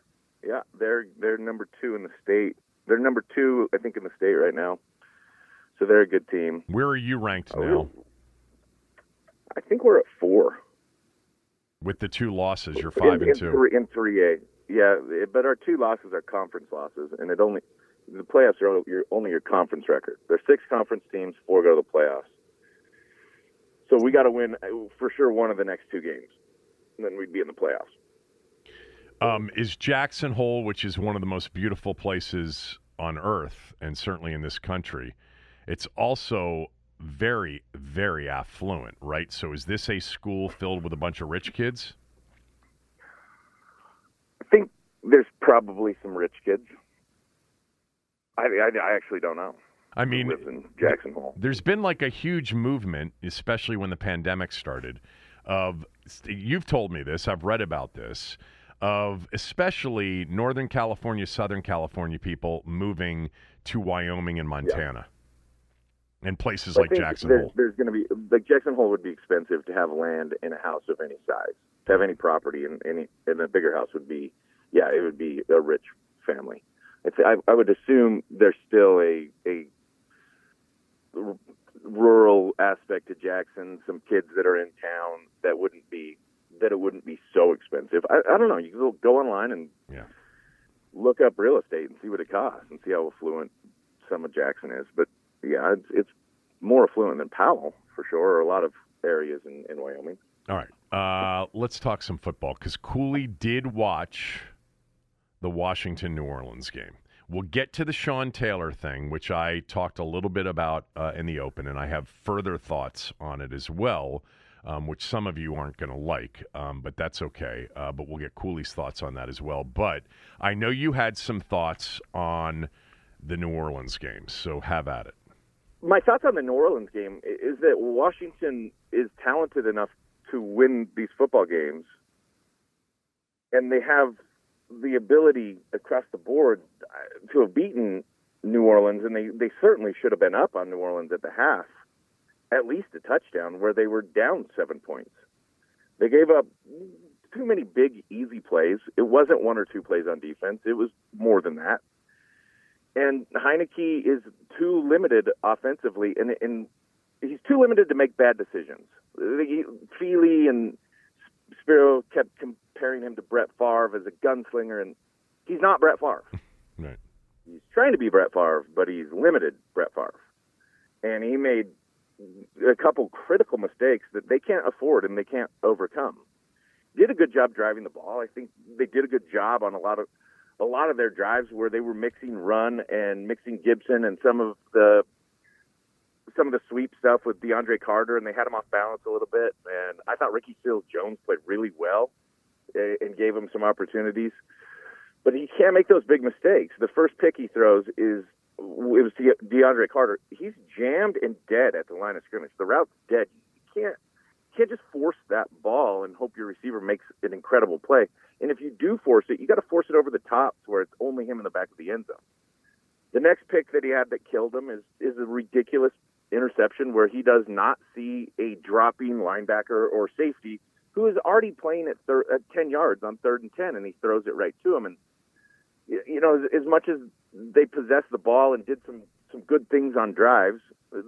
Yeah, they're they're number two in the state. They're number two, I think, in the state right now. So they're a good team. Where are you ranked oh, now? I think we're at four. With the two losses, you're five in, and two. Three, in three A, yeah. But our two losses are conference losses, and it only the playoffs are only your, only your conference record. There's six conference teams, four go to the playoffs. So we got to win uh, for sure one of the next two games, and then we'd be in the playoffs. Um, is Jackson Hole, which is one of the most beautiful places on earth, and certainly in this country, it's also very, very affluent, right? So is this a school filled with a bunch of rich kids? I think there's probably some rich kids. I, I, I actually don't know. I mean, Jackson Hole. There's been like a huge movement, especially when the pandemic started, of you've told me this, I've read about this, of especially Northern California, Southern California people moving to Wyoming and Montana. Yeah. And places like Jackson there's, Hole. There's going to be like Jackson Hole would be expensive to have land in a house of any size. To have any property in any in a bigger house would be, yeah, it would be a rich family. I, I would assume there's still a a rural aspect to Jackson, some kids that are in town that wouldn't be that it wouldn't be so expensive. I, I don't know. You can go online and yeah. look up real estate and see what it costs and see how affluent some of Jackson is. But yeah, it's, it's more affluent than Powell for sure, or a lot of areas in, in Wyoming. All right, uh, let's talk some football because Cooley did watch the Washington New Orleans game. We'll get to the Sean Taylor thing, which I talked a little bit about uh, in the open, and I have further thoughts on it as well, um, which some of you aren't going to like, um, but that's okay. Uh, but we'll get Cooley's thoughts on that as well. But I know you had some thoughts on the New Orleans game, so have at it. My thoughts on the New Orleans game is that Washington is talented enough to win these football games, and they have the ability across the board uh, to have beaten New Orleans, and they, they certainly should have been up on New Orleans at the half, at least a touchdown, where they were down seven points. They gave up too many big, easy plays. It wasn't one or two plays on defense, it was more than that. And Heinicke is too limited offensively, and, and he's too limited to make bad decisions. Feely and Spiro kept comparing him to Brett Favre as a gunslinger, and he's not Brett Favre. right. He's trying to be Brett Favre, but he's limited Brett Favre. And he made a couple critical mistakes that they can't afford and they can't overcome. Did a good job driving the ball. I think they did a good job on a lot of a lot of their drives where they were mixing run and mixing Gibson and some of the some of the sweep stuff with DeAndre Carter, and they had him off balance a little bit. And I thought Ricky Seals Jones played really well and gave him some opportunities. But he can't make those big mistakes. The first pick he throws is it was DeAndre Carter. He's jammed and dead at the line of scrimmage. The route's dead. You can't you can't just force that ball and hope your receiver makes an incredible play. And if you do force it, you got to force it over the top to where it's only him in the back of the end zone. The next pick that he had that killed him is is a ridiculous interception where he does not see a dropping linebacker or safety who is already playing at, thir- at 10 yards on third and 10, and he throws it right to him. And, you know, as, as much as they possessed the ball and did some, some good things on drives,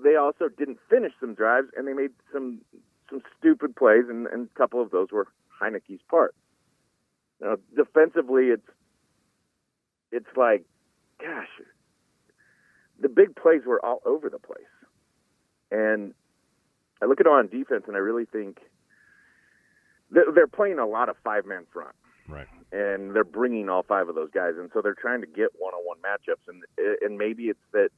they also didn't finish some drives, and they made some some stupid plays, and, and a couple of those were Heinicke's part. Now, defensively, it's it's like, gosh, the big plays were all over the place. And I look at it on defense, and I really think they're, playing a lot of five man front. Right. And they're bringing all five of those guys, and so they're trying to get one on one matchups. And and maybe it's that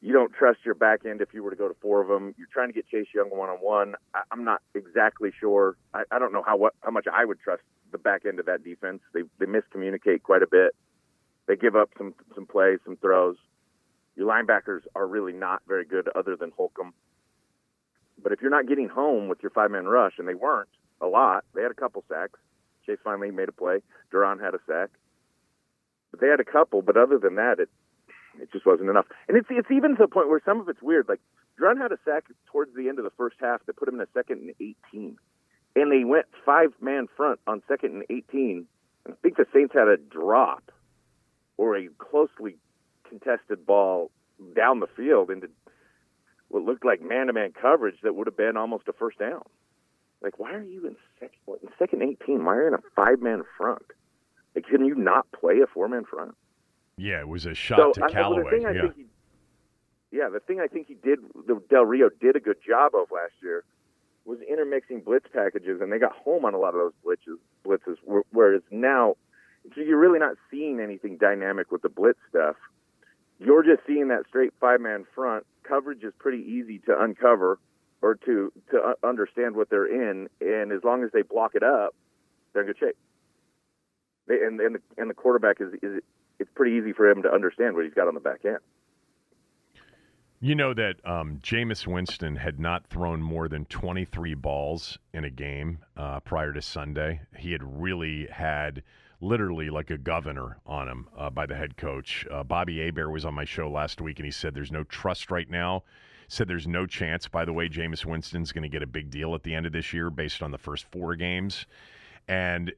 you don't trust your back end if you were to go to four of them. You're trying to get Chase Young one on one. I'm not exactly sure. I, I don't know how what how much I would trust the back end of that defense. They they miscommunicate quite a bit. They give up some some plays, some throws. Your linebackers are really not very good other than Holcomb. But if you're not getting home with your five man rush, and they weren't a lot, they had a couple sacks. Chase finally made a play. Duron had a sack. But they had a couple, but other than that, it it just wasn't enough. And it's it's even to the point where some of it's weird. Like Duron had a sack towards the end of the first half that put him in a second and eighteen. And they went five man front on second and eighteen. And I think the Saints had a drop or a closely contested ball down the field into what looked like man-to-man coverage that would have been almost a first down. Like, why are you in second? In second 18, why are you in a five-man front? Like, can you not play a four-man front? Yeah, it was a shot so, to Callaway. I, the yeah. He, yeah, the thing I think he did, the Del Rio did a good job of last year was intermixing blitz packages, and they got home on a lot of those blitzes. Blitzes, whereas now, so you're really not seeing anything dynamic with the blitz stuff you're just seeing that straight five man front. Coverage is pretty easy to uncover or to to understand what they're in, and as long as they block it up, they're in good shape. They, and and the, and the quarterback is is it's pretty easy for him to understand what he's got on the back end. You know that um, Jameis Winston had not thrown more than 23 balls in a game uh, prior to Sunday. He had really had literally like a governor on him uh, by the head coach. Uh, Bobby Hebert was on my show last week, and he said there's no trust right now. Said there's no chance, by the way, Jameis Winston's going to get a big deal at the end of this year based on the first four games. And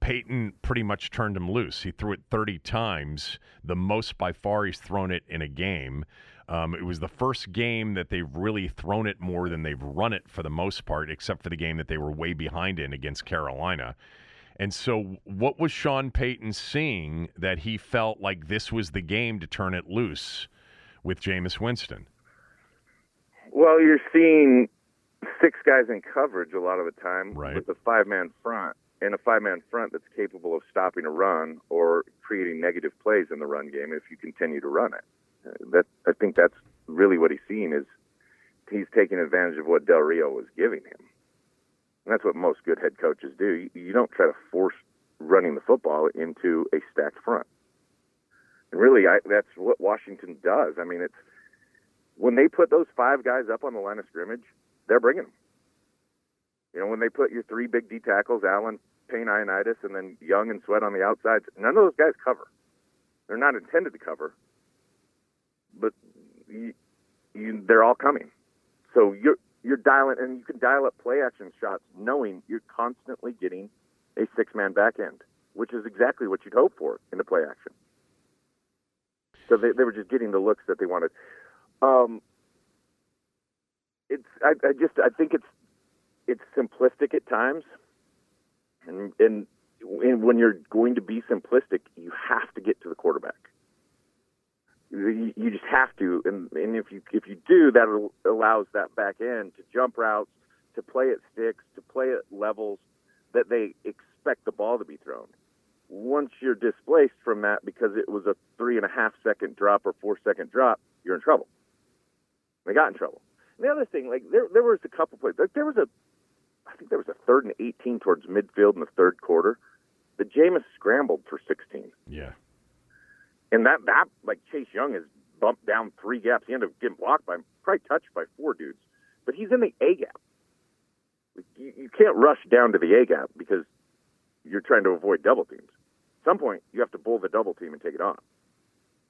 Payton pretty much turned him loose. He threw it 30 times, the most by far he's thrown it in a game. Um, it was the first game that they've really thrown it more than they've run it for the most part, except for the game that they were way behind in against Carolina. And so, what was Sean Payton seeing that he felt like this was the game to turn it loose with Jameis Winston? Well, you're seeing six guys in coverage a lot of the time right. with a five man front and a five man front that's capable of stopping a run or creating negative plays in the run game if you continue to run it uh, that I think that's really what he's seeing is he's taking advantage of what Del Rio was giving him. And that's what most good head coaches do. You, you don't try to force running the football into a stacked front. And really, I, that's what Washington does. I mean, it's when they put those five guys up on the line of scrimmage, they're bringing them. You know, when they put your three big D tackles, Allen, Payne, Ioannidis, and then Young and Sweat on the outsides, none of those guys cover. They're not intended to cover, but you, you, they're all coming. So you're you're dialing, and you can dial up play action shots, knowing you're constantly getting a six man back end, which is exactly what you'd hope for in the play action. So they, they were just getting the looks that they wanted. Um, it's I, I just I think it's it's simplistic at times, and, and and when you're going to be simplistic, you have to get to the quarterback. You, you just have to, and, and if you if you do, that allows that back end to jump routes, to play at sticks, to play at levels that they expect the ball to be thrown. Once you're displaced from that because it was a three and a half second drop or four second drop, you're in trouble. They got in trouble. And the other thing, like there there was a couple plays. Like there was a, I think there was a third and 18 towards midfield in the third quarter. The Jameis scrambled for 16. Yeah. And that that like Chase Young is bumped down three gaps. He ended up getting blocked by probably touched by four dudes, but he's in the A gap. You, you can't rush down to the A gap because you're trying to avoid double teams. At some point, you have to bull the double team and take it on.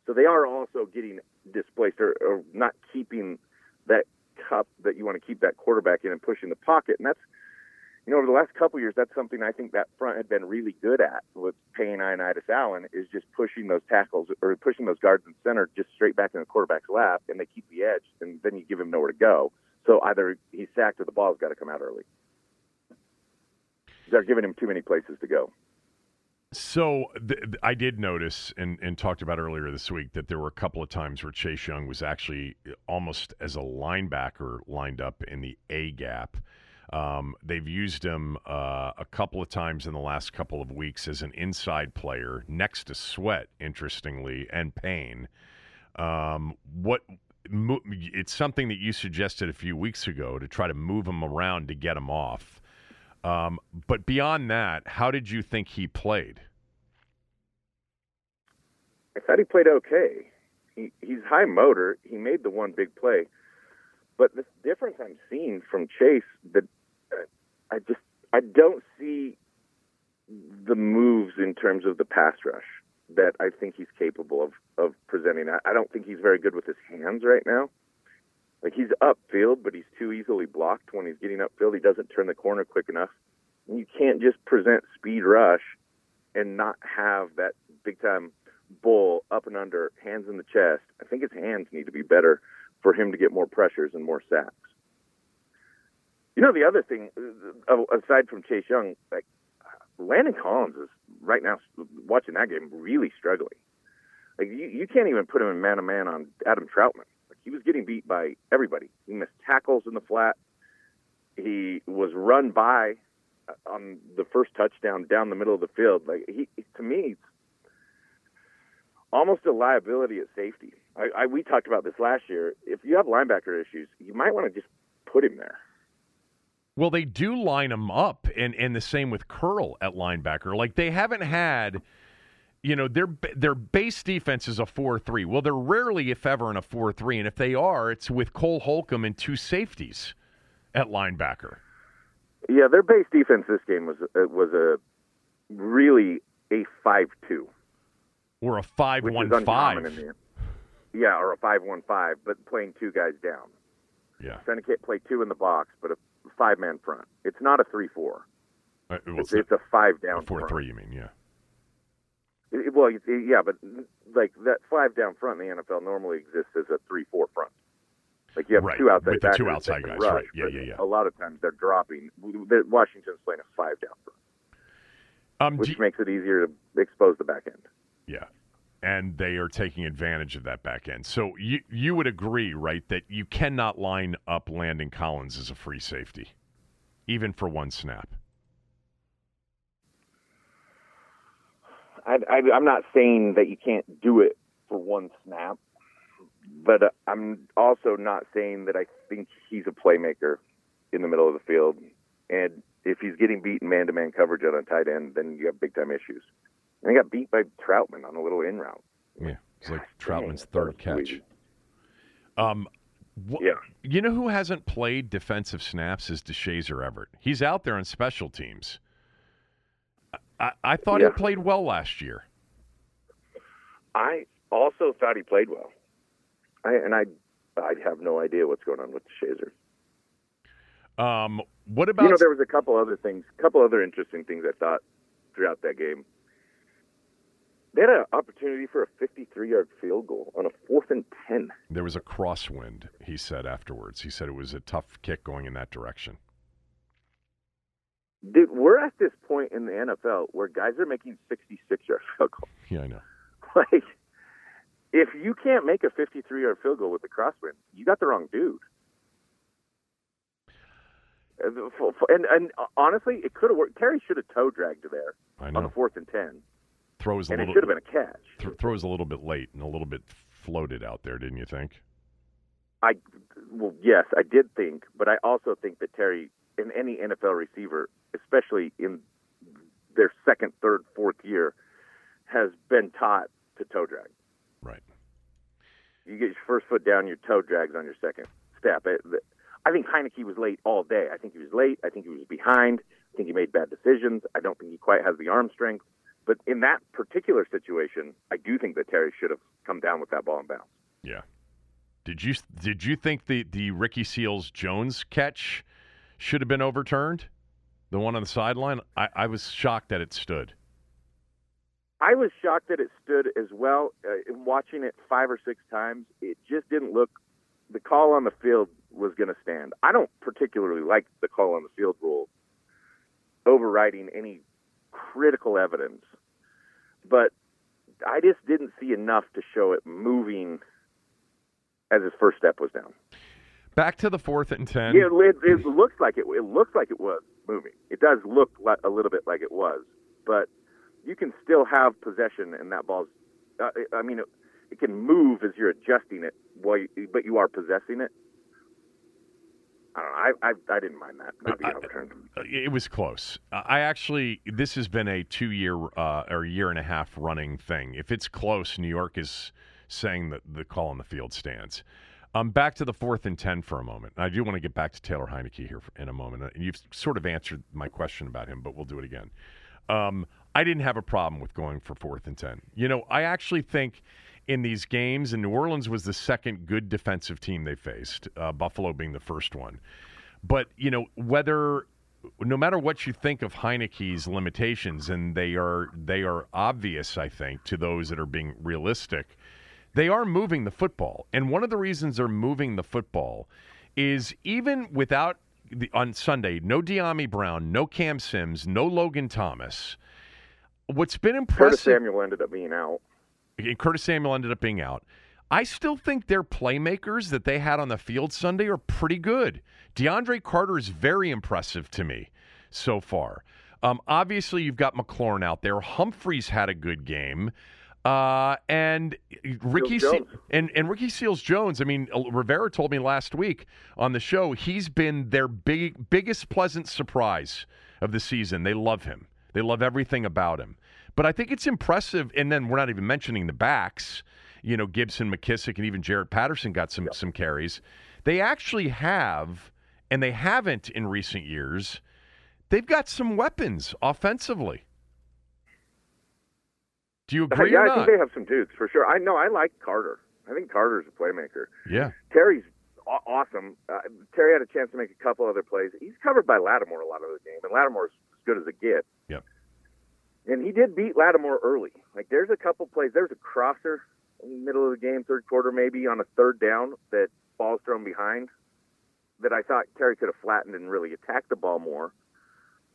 So they are also getting displaced or, or not keeping that cup that you want to keep that quarterback in and pushing the pocket, and that's you know, over the last couple years, that's something I think that front had been really good at with Payne, Ioannidis, Allen, is just pushing those tackles or pushing those guards in center just straight back in the quarterback's lap, and they keep the edge, and then you give him nowhere to go. So either he's sacked or the ball's got to come out early. They're giving him too many places to go. So th- I did notice and, and talked about earlier this week that there were a couple of times where Chase Young was actually almost as a linebacker lined up in the A gap. Um, they've used him uh, a couple of times in the last couple of weeks as an inside player next to Sweat, interestingly, and Payne. Um, what it's something that you suggested a few weeks ago to try to move him around to get him off. Um, but beyond that, how did you think he played? I thought he played okay. He, he's high motor. He made the one big play. But the difference I'm seeing from Chase, that I just I don't see the moves in terms of the pass rush that I think he's capable of of presenting. I, I don't think he's very good with his hands right now. Like he's upfield, but he's too easily blocked when he's getting upfield. He doesn't turn the corner quick enough. And you can't just present speed rush and not have that big time bull up and under, hands in the chest. I think his hands need to be better for him to get more pressures and more sacks. You know, the other thing, uh, aside from Chase Young, like Landon Collins is right now watching that game really struggling. Like you, you can't even put him in man to man on Adam Trautman. He was getting beat by everybody. He missed tackles in the flat. He was run by uh, on the first touchdown down the middle of the field. Like he, to me, almost a liability at safety. I, I we talked about this last year. If you have linebacker issues, you might want to just put him there. Well, they do line him up, and and the same with Curl at linebacker. Like they haven't had, you know their their base defense is a four three. Well, they're rarely, if ever, in a four three, and if they are, it's with Cole Holcomb and two safeties at linebacker. Yeah, their base defense this game was uh, was a really a five two or a five one five. uncommon in the Yeah, or a five one five, but playing two guys down. Yeah, Trying to play two in the box, but a five man front. It's not a three four. Uh, well, It's, it's a five down four front. three. You mean? Yeah. Well, yeah, but like that five down front in the NFL normally exists as a three four front. Like you have Right, two outside with the two outside guys, rush, right. Yeah, yeah, yeah. A lot of times they're dropping. Washington's playing a five down front, Um, which do- makes it easier to expose the back end. Yeah. And they are taking advantage of that back end. So you you would agree, right, that you cannot line up Landon Collins as a free safety, even for one snap. I, I, I'm not saying that you can't do it for one snap, but uh, I'm also not saying that I think he's a playmaker in the middle of the field. And if he's getting beaten man to man coverage on a tight end, then you have big time issues. And he got beat by Trautman on a little in route. Yeah. It's like Gosh, Trautman's third catch. sweet. Um wh- Yeah. You know who hasn't played defensive snaps is Deshazor Everett. He's out there on special teams. I, I, thought Yeah. he played well last year. I also thought he played well. I, and I I have no idea what's going on with Shazor. Um, what about You know, there was a couple other things, a couple other interesting things I thought throughout that game. They had an opportunity for a 53-yard field goal on a fourth and ten. there was a crosswind, he said afterwards. He said it was a tough kick going in that direction. Dude, we're at this point in the NFL where guys are making 66-yard field goals. Yeah, I know. Like, if you can't make a 53-yard field goal with the crosswind, you got the wrong dude. The- And, and uh, honestly, it could have worked. Terry should have toe dragged there on know. fourth and ten, Throws a and it should have been a catch. th- throws a little bit late and a little bit floated out there, didn't you think? I well, yes, I did think, but I also think that Terry, in any NFL receiver, especially in their second, third, fourth year, has been taught to toe drag. Right. You get your first foot down, your toe drags on your second step. I think Heinicke was late all day. I think he was late. I think he was behind. I think he made bad decisions. I don't think he quite has the arm strength. But in that particular situation, I do think that Terry should have come down with that ball and bounce. Yeah. Did you did you think the the Ricky Seals Jones catch should have been overturned? The one on the sideline? I, I was shocked that it stood. I was shocked that it stood as well. Uh, in watching it five or six times, it just didn't look. The call on the field was going to stand. I don't particularly like the call on the field rule overriding any critical evidence, but I just didn't see enough to show it moving as his first step was down. Back to the fourth and ten. Yeah, it, it looks like it. It looks like it was moving. It does look like, a little bit like it was, but you can still have possession, and that ball's. Uh, I mean, it, it can move as you're adjusting it, while you, but you are possessing it. I don't know. I I, I didn't mind that not being overturned. Uh, It was close. I actually, this has been a two-year uh, or year and a half running thing. If it's close, New York is saying that the call on the field stands. Um, back to the fourth and ten for a moment. I do want to get back to Taylor Heinicke here in a moment. And You've sort of answered my question about him, but we'll do it again. Um, I didn't have a problem with going for fourth and ten. You know, I actually think in these games, and New Orleans was the second good defensive team they faced, uh, Buffalo being the first one. But you know whether no matter what you think of Heinicke's limitations, and they are they are obvious, I think, to those that are being realistic, they are moving the football. And one of the reasons they're moving the football is even without the, on Sunday, no Dyami Brown, no Cam Sims, no Logan Thomas. What's been impressive? Curtis Samuel ended up being out. Curtis Samuel ended up being out. I still think their playmakers that they had on the field Sunday are pretty good. DeAndre Carter is very impressive to me so far. Um, obviously, you've got McLaurin out there. Humphries had a good game. Uh, and Ricky Seals Se- and, and Ricky Seals Jones. I mean, Rivera told me last week on the show he's been their big biggest pleasant surprise of the season. They love him. They love everything about him. But I think it's impressive. And then we're not even mentioning the backs. You know, Gibson, McKissick, and even Jaret Patterson got some some carries. They actually have, and they haven't in recent years. They've got some weapons offensively. Do you agree yeah, I think they have some dudes for sure. I know. I like Carter. I think Carter's a playmaker. yeah. Terry's awesome. Uh, Terry had a chance to make a couple other plays. He's covered by Lattimore a lot of the game, and Lattimore's as good as it gets. Yep. And he did beat Lattimore early. Like there's a couple plays. There's a crosser in the middle of the game, third quarter maybe on a third down that ball's thrown behind. That I thought Terry could have flattened and really attacked the ball more.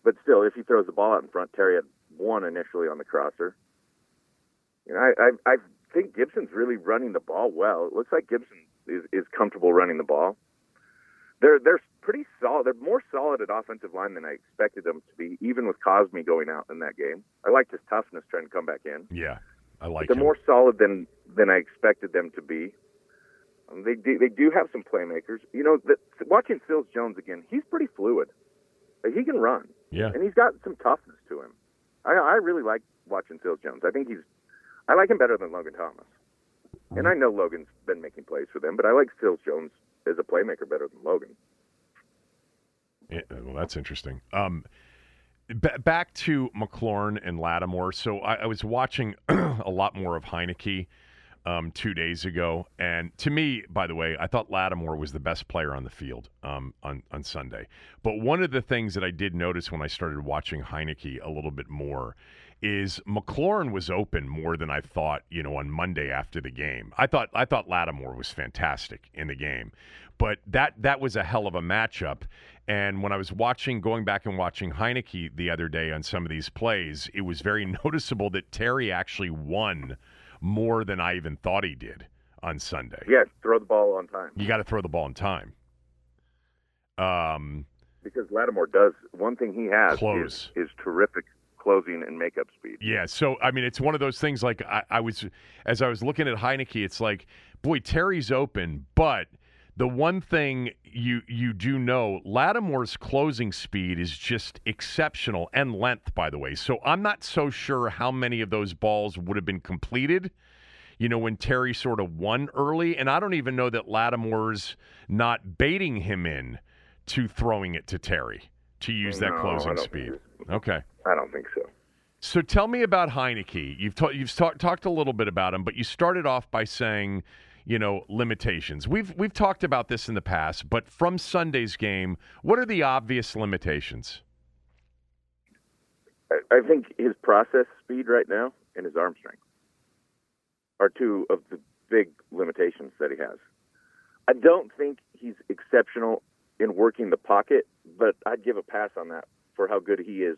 But still, if he throws the ball out in front, Terry had one initially on the crosser. You know, I, I I think Gibson's really running the ball well. It looks like Gibson is, is comfortable running the ball. They're they're pretty solid. They're more solid at offensive line than I expected them to be, even with Cosmi going out in that game. I liked his toughness trying to come back in. Yeah. I like They're him. more solid than than I expected them to be. Um, they do they do have some playmakers. You know, the, watching Seals-Jones again, he's pretty fluid. Like, he can run, yeah. and he's got some toughness to him. I I really like watching Seals-Jones. I think he's I like him better than Logan Thomas. And I know Logan's been making plays for them, but I like Seals-Jones as a playmaker better than Logan. Yeah, well, that's interesting. Um, b- back to McLaurin and Lattimore. So I, I was watching a lot more of Heinicke um, two days ago, and to me, by the way, I thought Lattimore was the best player on the field um, on on Sunday. But one of the things that I did notice when I started watching Heinicke a little bit more is McLaurin was open more than I thought, you know, on Monday after the game. I thought I thought Lattimore was fantastic in the game. But that that was a hell of a matchup. And when I was watching going back and watching Heinicke the other day on some of these plays, it was very noticeable that Terry actually won more than I even thought he did on Sunday. Yeah, throw the ball on time You got to throw the ball on time. Um, because Lattimore does one thing he has is, is terrific closing and makeup speed. Yeah, so I mean, it's one of those things. Like I, I was, as I was looking at Heinicke, it's like, boy, Terry's open, but the one thing you you do know, Lattimore's closing speed is just exceptional and length, by the way. So I'm not so sure how many of those balls would have been completed. You know, when Terry sort of won early, and I don't even know that Lattimore's not baiting him in to throwing it to Terry to use that No, closing speed. Okay. I don't think so. So tell me about Heinicke. You've ta- you've ta- talked a little bit about him, but you started off by saying, you know, limitations. We've we've talked about this in the past, but from Sunday's game, what are the obvious limitations? I, I think his process speed right now and his arm strength are two of the big limitations that he has. I don't think he's exceptional in working the pocket, but I'd give a pass on that for how good he is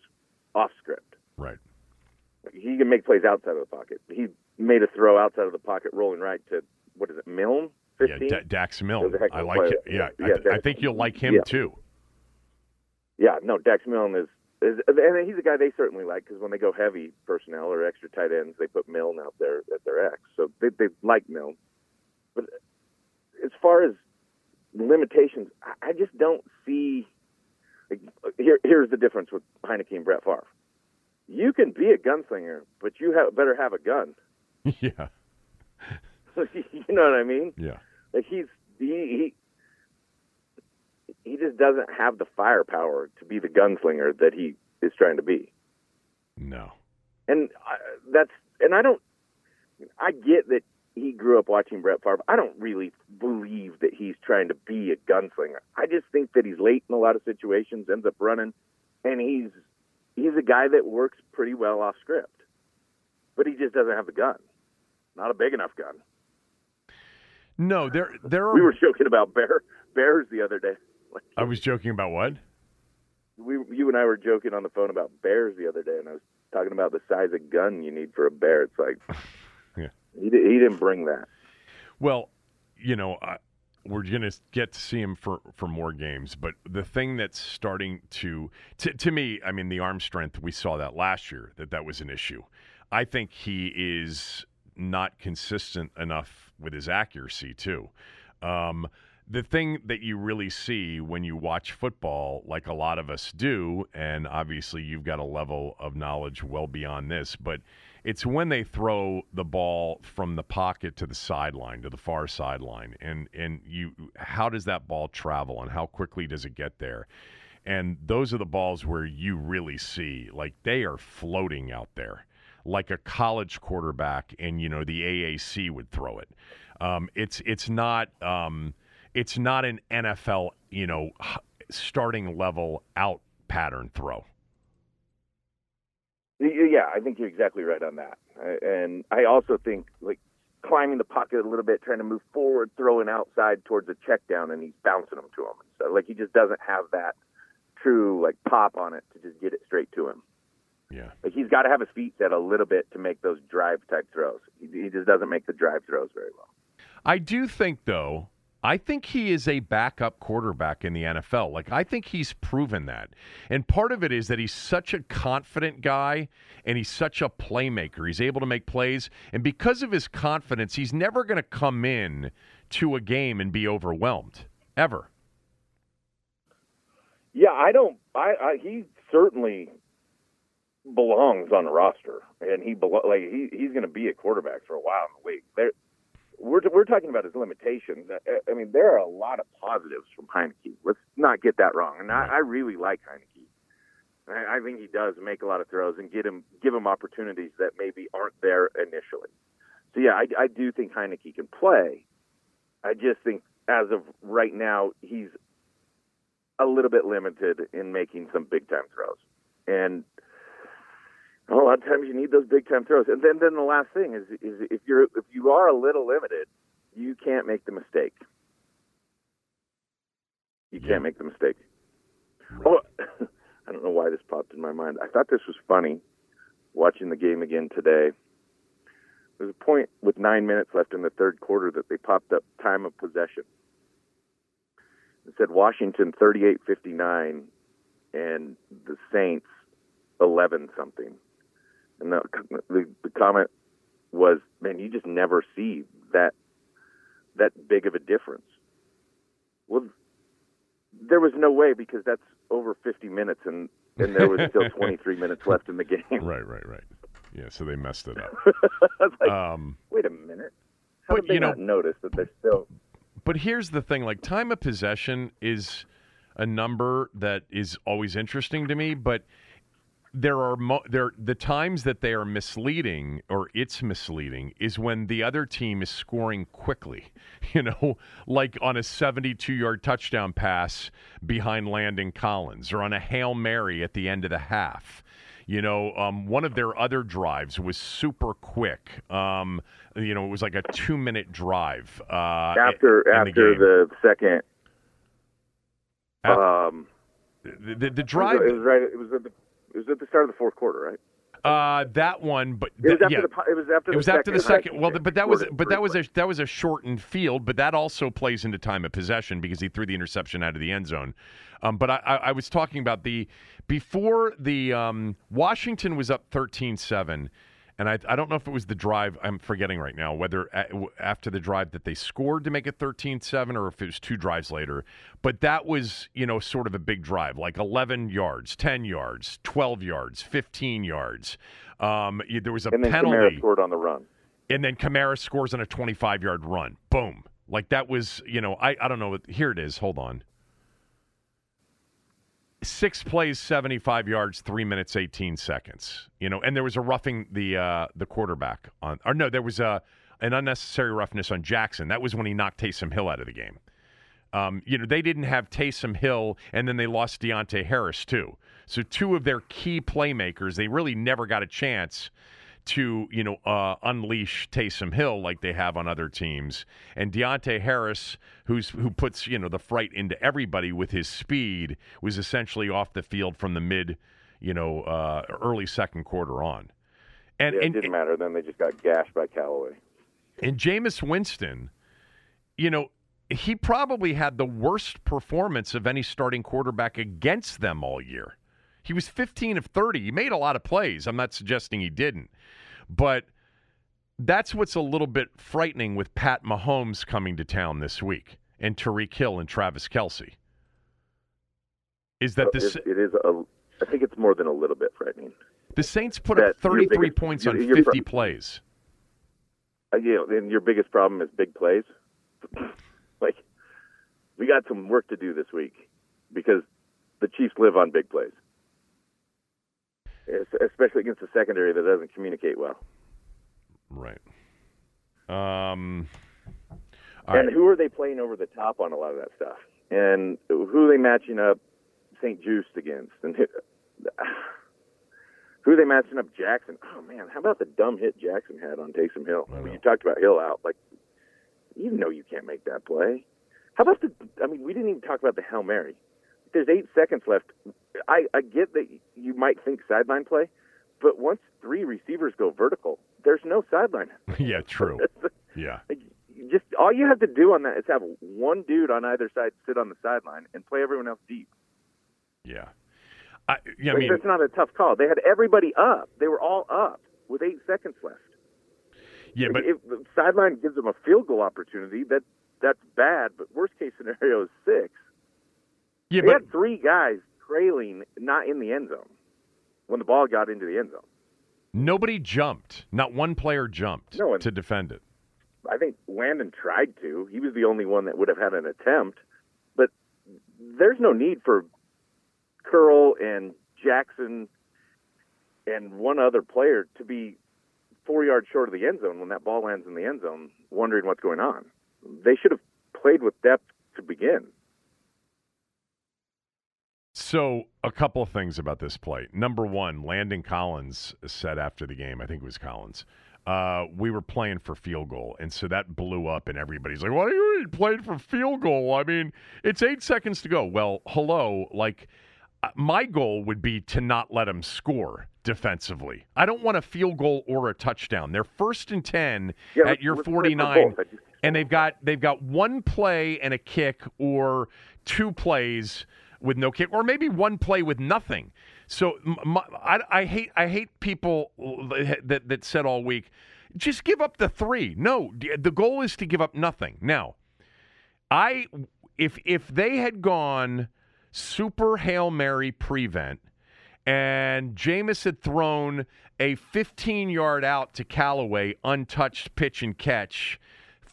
off script. Right. He can make plays outside of the pocket. He made a throw outside of the pocket, rolling right to what is it, Milne? Yeah, Fifteen. D- Dax Milne. was a heck of I like play. it. Yeah, Yeah, I, th- I think you'll like him yeah. too. Yeah, no, Dax Milne is, is and he's a guy they certainly like because when they go heavy personnel or extra tight ends, they put Milne out there at their X, so they they like Milne. But as far as limitations, I just don't see. Here, here's the difference with Heinicke and Brett Favre. You can be a gunslinger, but you have, better have a gun. yeah. you know what I mean? Yeah. Like he's he, he he just doesn't have the firepower to be the gunslinger that he is trying to be. No. And I, that's and I don't. I get that he grew up watching Brett Favre. I don't really believe that he's trying to be a gunslinger. I just think that he's late in a lot of situations, ends up running, and he's he's a guy that works pretty well off script, but he just doesn't have the gun. Not a big enough gun. No, there there are We were joking about bear bears the other day. I was joking about what? we you and I were joking on the phone about bears the other day, and I was talking about the size of gun you need for a bear. It's like. He he didn't bring that. Well, you know, I, we're going to get to see him for, for more games, but the thing that's starting to, to to me, I mean, the arm strength we saw that last year that that was an issue. I think he is not consistent enough with his accuracy too. Um, the thing that you really see when you watch football, like a lot of us do, and obviously you've got a level of knowledge well beyond this, but it's when they throw the ball from the pocket to the sideline, to the far sideline, and and you, how does that ball travel, and how quickly does it get there? And those are the balls where you really see, like they are floating out there, like a college quarterback, and you know the AAC would throw it. Um, it's it's not. Um, it's not an NFL, you know, starting level out pattern throw. Yeah, I think you're exactly right on that. And I also think like climbing the pocket a little bit, trying to move forward, throwing outside towards a check down, and he's bouncing them to him. So like he just doesn't have that true like pop on it to just get it straight to him. Yeah, like he's got to have his feet set a little bit to make those drive type throws. He, he just doesn't make the drive throws very well. I do think though I think he is a backup quarterback in the NFL. Like, I think he's proven that. And part of it is that he's such a confident guy and he's such a playmaker. He's able to make plays. And because of his confidence, he's never going to come in to a game and be overwhelmed, ever. Yeah, I don't. I, I he certainly belongs on the roster, and he like he he's going to be a quarterback for a while in the league. There, we're we're talking about his limitations. I mean, there are a lot of positives from Heinicke. Let's not get that wrong. And I, I really like Heinicke. I, I think he does make a lot of throws and get him give him opportunities that maybe aren't there initially. So yeah, I, I do think Heinicke can play. I just think as of right now, he's a little bit limited in making some big time throws. And a lot of times you need those big time throws. And then, then the last thing is, is if you're if you are a little limited, you can't make the mistake. You yeah. can't make the mistake. Right. Oh, I don't know why this popped in my mind. I thought this was funny watching the game again today. There's a point with nine minutes left in the third quarter that they popped up time of possession. It said Washington 38-59 and the Saints 11 something. And the, the, the comment was, man, you just never see that that big of a difference. Well, there was no way because that's over 50 minutes and and there was still 23 minutes left in the game. Right, right, right. Yeah, so they messed it up. like, um, wait a minute. How but, did they you know, not notice that they're still? But here's the thing: like time of possession is a number that is always interesting to me, but there are mo- there the times that they are misleading or it's misleading is when the other team is scoring quickly you know like on a 72 yard touchdown pass behind Landon Collins or on a Hail Mary at the end of the half. You know um, one of their other drives was super quick. Um, you know it was like a two minute drive uh, after after the, the, second um, the, the, the drive it was right it was at the it was at the start of the fourth quarter, right? Uh, that one, but it was after yeah. the it was after it was the after the second. Well, but that was but that was a that was a shortened field, but that also plays into time of possession because he threw the interception out of the end zone. Um, but I, I, I was talking about the before the um, Washington was up 13-7 and I, I don't know if it was the drive. I'm forgetting right now whether after the drive that they scored to make it 13-7 or if it was two drives later. But that was you know sort of a big drive, like 11 yards, 10 yards, 12 yards, 15 yards. Um, there was a and then penalty. Kamara scored on the run. And then Kamara scores on a 25 yard run. Boom. Like that was you know I I don't know. Here it is. Hold on six plays, 75 yards, three minutes, 18 seconds. You know, and there was a roughing the uh, the quarterback on, or no, there was a an unnecessary roughness on Jackson. That was when he knocked Taysom Hill out of the game. Um, you know, they didn't have Taysom Hill, and then they lost Deonte Harris too. So two of their key playmakers, they really never got a chance to you know uh, unleash Taysom Hill like they have on other teams, and Deonte Harris, who's who puts you know the fright into everybody with his speed, was essentially off the field from the mid, you know, uh, early second quarter on. And, yeah, it and, didn't matter. Then they just got gashed by Callaway. And Jameis Winston, you know, he probably had the worst performance of any starting quarterback against them all year. He was 15 of 30. He made a lot of plays. I'm not suggesting he didn't. But that's what's a little bit frightening with Pat Mahomes coming to town this week. and Tyreek Hill and Travis Kelce. Is that this? It, is a. I think it's more than a little bit frightening. The Saints put That up 33 biggest- points on 50 pro- plays. Uh, know, and your biggest problem is big plays. like, we got some work to do this week because the Chiefs live on big plays, especially against a secondary that doesn't communicate well. Right. Um. and right. who are they playing over the top on a lot of that stuff? And who are they matching up St-Juste against? And who, who are they matching up Jackson? Oh man, how about the dumb hit Jackson had on Taysom Hill? I know. When you talked about Hill out, like you know you can't make that play. How about the? I mean, we didn't even talk about the hail mary. There's eight seconds left. I, I get that you might think sideline play, but once three receivers go vertical, there's no sideline. yeah, true. Yeah. Just all you have to do on that is have one dude on either side sit on the sideline and play everyone else deep. Yeah. I, yeah, I Like, mean, that's not a tough call. They had everybody up. They were all up with eight seconds left. yeah, Like, but if the sideline gives them a field goal opportunity, that that's bad. But worst case scenario is six. Yeah, they but had three guys trailing, not in the end zone, when the ball got into the end zone. nobody jumped. Not one player jumped No one- to defend it. I think Landon tried to. He was the only one that would have had an attempt. But there's no need for Curl and Jackson and one other player to be four yards short of the end zone when that ball lands in the end zone, wondering what's going on. They should have played with depth to begin. So, a couple of things about this play. Number one, Landon Collins said after the game, I think it was Collins, uh, we were playing for field goal. And so that blew up, and everybody's like, What are you playing for field goal? I mean, it's eight seconds to go. Well, hello. Like, uh, my goal would be to not let them score defensively. I don't want a field goal or a touchdown. They're first and 10 Yeah, at your let's play for 49 both. I just- and they've got they've got one play and a kick or two plays with no kick or maybe one play with nothing. So my, I, I hate i hate people that, that said all week just give up the three. No the goal is to give up nothing. Now i if if they had gone super hail mary prevent and Jameis had thrown a 15 yard out to Callaway, untouched pitch and catch,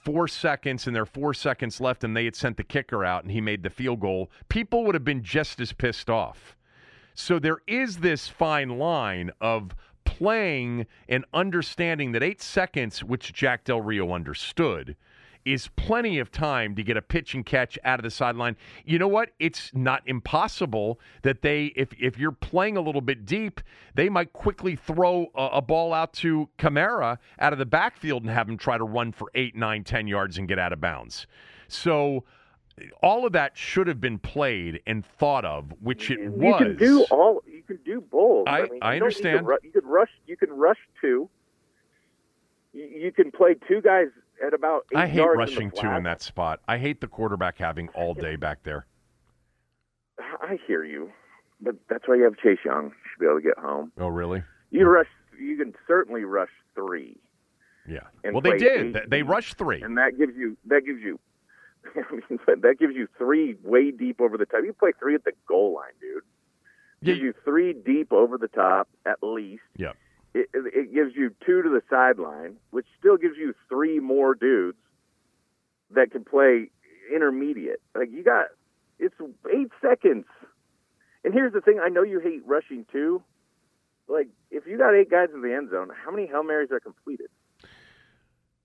four seconds, and there four seconds left, and they had sent the kicker out and he made the field goal, people would have been just as pissed off. So there is this fine line of playing and understanding that eight seconds, which Jack Del Rio understood, is plenty of time to get a pitch and catch out of the sideline. You know what? It's not impossible that they, if if you're playing a little bit deep, they might quickly throw a, a ball out to Kamara out of the backfield and have him try to run for eight, nine, ten yards and get out of bounds. So all of that should have been played and thought of, which it you was. can do all. You can do both. I- mean, I you need to understand. ru- you can rush. You can rush two. You, you can play two guys at about. Eight I hate rushing two in that spot. I hate the quarterback having all day back there. I hear you, but that's why you have Chase Young. Should be able to get home. Oh, really? You rush. You can certainly rush three, Yeah. Well, they did. eight They- rushed three. and that gives you. That gives you. I mean, that gives you three way deep over the top. You play three at the goal line, dude. Yeah, Gives you three deep over the top at least. Yeah. It, it gives you two to the sideline, which still gives you three more dudes that can play intermediate. Like you got, it's eight seconds. And here's the thing: I know you hate rushing too. Like if you got eight guys in the end zone, how many hail marys are completed?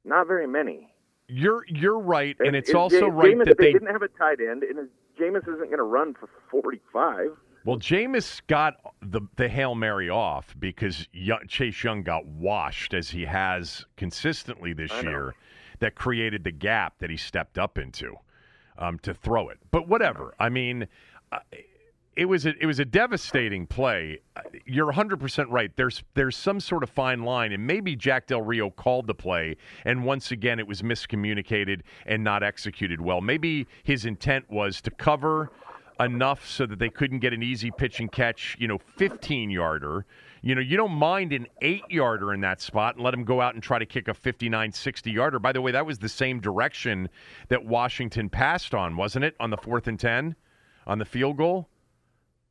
Not very many. You're you're right, and it's also is right that they they didn't have a tight end, and is- Jameis isn't going to run for 45. Well, Jameis got the the hail mary off because Young, Chase Young got washed as he has consistently this I know. year. That created the gap that he stepped up into um, to throw it. But whatever. I mean. Uh, it was a it was a devastating play. Uh, You're 100 percent right. There's there's some sort of fine line, and maybe Jack Del Rio called the play, and once again it was miscommunicated and not executed well. Maybe his intent was to cover enough so that they couldn't get an easy pitch and catch, you know, 15 yarder. You know, you don't mind an eight yarder in that spot and let them go out and try to kick a 59 60 yarder. By the way, that was the same direction that Washington passed on, wasn't it? On the fourth and 10 on the field goal?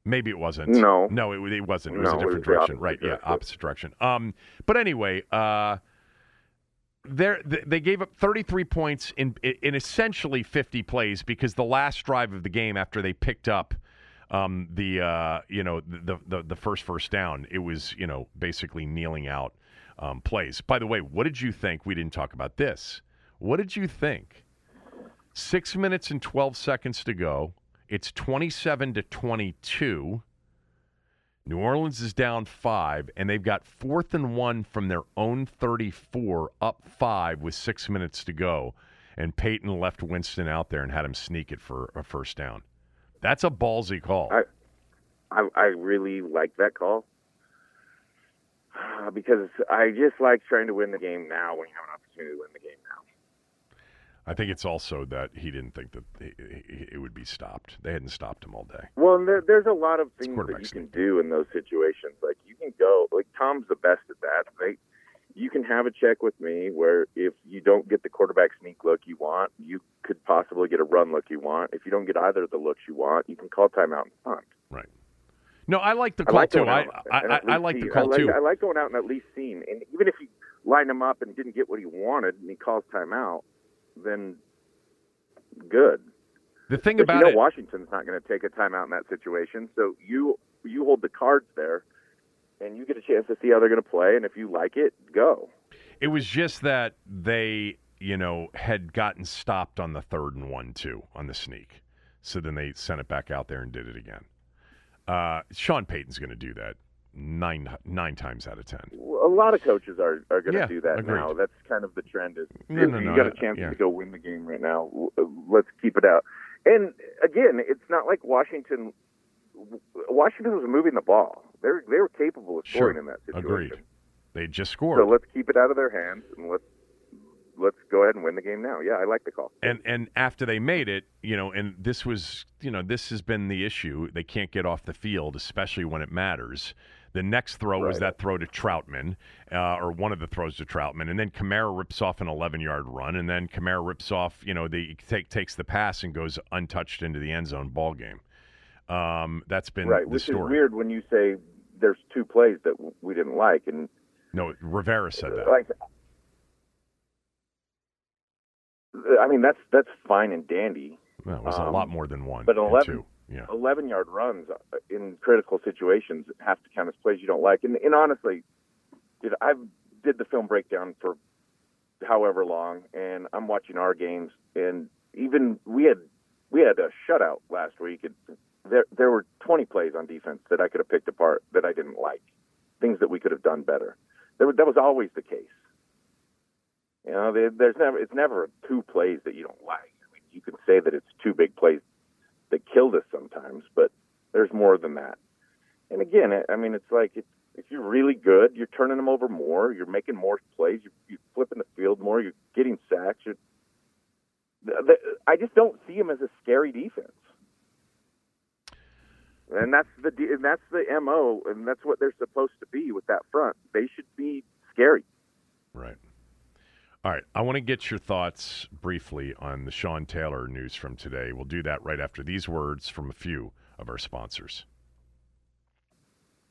Maybe it wasn't. No. No, it, it wasn't. It was No, a different direction. Right. Yeah, opposite direction. Um, but anyway, uh, there they gave up 33 points in in essentially 50 plays because the last drive of the game after they picked up um, the uh, you know the, the the first first down it was you know basically kneeling out um, plays. By the way, what did you think? We didn't talk about this. What did you think? Six minutes and 12 seconds to go. It's 27 to 22. New Orleans is down five, and they've got fourth and one from their own 34, up five with six minutes to go. And Payton left Winston out there and had him sneak it for a first down. That's a ballsy call. I- I, I really like that call because I just like trying to win the game now when you have an opportunity to win the game now. I think it's also that he didn't think that it- would be stopped. They hadn't stopped him all day. Well, and there, there's a lot of things that you can do in those situations. Like you can go, like Tom's the best at that. You can have a check with me where if you don't get the quarterback sneak look you want, you could possibly get a run look you want. If you don't get either of the looks you want, you can call timeout and punt. Right. No, I like the I call like too. I I, I, I like the call I like, too. I like going out and at least seeing, and even if you line him up and didn't get what he wanted, and he calls timeout, then good. The thing But about you know it, Washington's not going to take a timeout in that situation. So you you hold the cards there, and you get a chance to see how they're going to play. And if you like it, go. it was just that they, you know, had gotten stopped on the third and one too on the sneak. So then they sent it back out there and did it again. Uh, Sean Payton's going to do that nine nine times out of ten. A lot of coaches are, are going to Yeah, do that agreed. now. That's kind of the trend. Is No, if no, you no, got a chance yeah. to go win the game right now, uh, let's keep it out. And again, it's not like Washington. Washington was moving the ball. They were, they were capable of scoring Sure. in that situation. Agreed. They just scored. So let's keep it out of their hands and let's let's go ahead and win the game now. Yeah, I like the call. and and after they made it, you know, and this was, you know, this has been the issue. They can't get off the field, especially when it matters. The next throw was that throw to Trautman, uh, or one of the throws to Trautman, and then Kamara rips off an 11-yard run, and then Kamara rips off, you know, the take takes the pass and goes untouched into the end zone. Ball game. Um, that's been right, the which story. is weird when you say there's two plays that w- we didn't like, and No, Rivera said that. like, I mean that's that's fine and dandy. Well, it was a um, lot more than one. but and 11 two. Yeah. 11 yard runs uh, in critical situations have to count as plays you don't like. And, and honestly, dude, I did the film breakdown for however long, and I'm watching our games, and even we had we had a shutout last week, and there there were 20 plays on defense that I could have picked apart that I didn't like, things that we could have done better. There, that was always the case. You know, there's never it's never two plays that you don't like. I mean, you can say that it's two big plays that killed us sometimes, but there's more than that. And again, I- mean, it's like if, if you're really good, you're turning them over more, you're making more plays, you're, you're flipping the field more, you're getting sacks. You're, the, I just don't see them as a scary defense. And that's the and that's the mo, and that's what they're supposed to be with that front. They should be scary. Right. All right. I want to get your thoughts briefly on the Sean Taylor news from today. We'll do that right after these words from a few of our sponsors.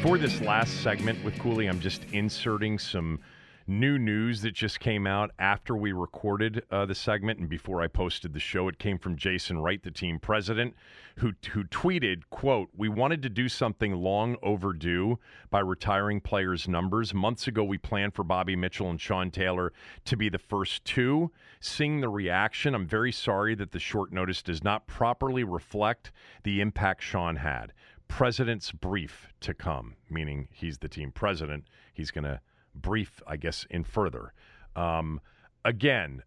Before this last segment with Cooley, I'm just inserting some new news that just came out after we recorded uh, the segment and before I posted the show. It came from Jason Wright, the team president, who who tweeted, "quote We wanted to do something long overdue by retiring players' numbers. Months ago, we planned for Bobby Mitchell and Sean Taylor to be the first two. Seeing the reaction, I'm very sorry that the short notice does not properly reflect the impact Sean had." President's brief to come, meaning he's the team president. He's going to brief, I guess, in further. Um, again,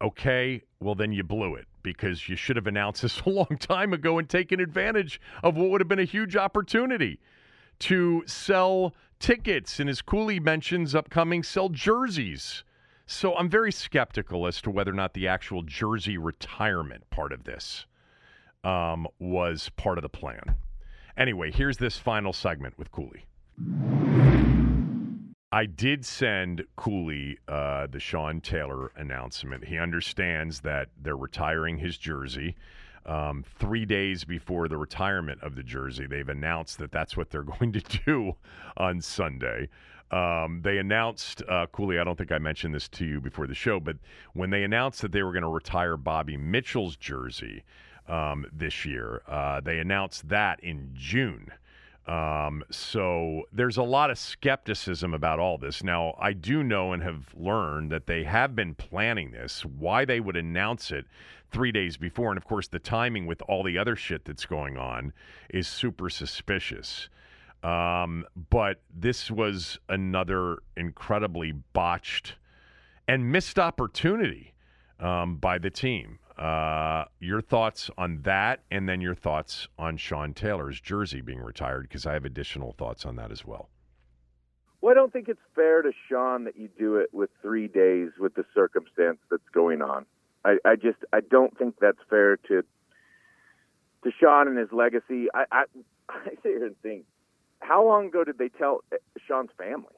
okay, well, then you blew it because you should have announced this a long time ago and taken advantage of what would have been a huge opportunity to sell tickets. And as Cooley mentions, upcoming, sell jerseys. So I'm very skeptical as to whether or not the actual jersey retirement part of this um, was part of the plan. Anyway, here's this final segment with Cooley. I did send Cooley uh, the Sean Taylor announcement. He understands that they're retiring his jersey. Um, three days before the retirement of the jersey, they've announced that that's what they're going to do on Sunday. Um, they announced, uh, Cooley, I don't think I mentioned this to you before the show, but when they announced that they were going to retire Bobby Mitchell's jersey, um, this year. Uh, they announced that in June. Um, so there's a lot of skepticism about all this. Now, I do know and have learned that they have been planning this. Why they would announce it three days before, and of course, the timing with all the other shit that's going on is super suspicious. Um, but this was another incredibly botched and missed opportunity um, by the team. Uh, your thoughts on that, and then your thoughts on Sean Taylor's jersey being retired, because I have additional thoughts on that as well. Well, I don't think it's fair to Sean that you do it with three days with the circumstance that's going on. I, I just I don't think that's fair to to Sean and his legacy. I, I I sit here and think, how long ago did they tell uh, Sean's family,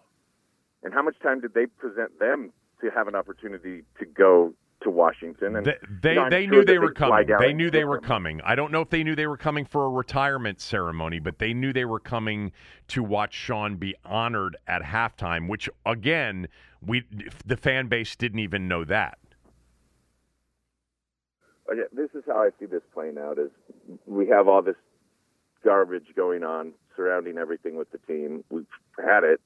and how much time did they present them to have an opportunity to go to Washington. And they they, you know, they knew they were coming. They knew they were coming. I don't know if they knew they were coming for a retirement ceremony, but they knew they were coming to watch Sean be honored at halftime. Which again, we the fan base didn't even know that. Okay, this is how I see this playing out: is we have all this garbage going on surrounding everything with the team. We've had it.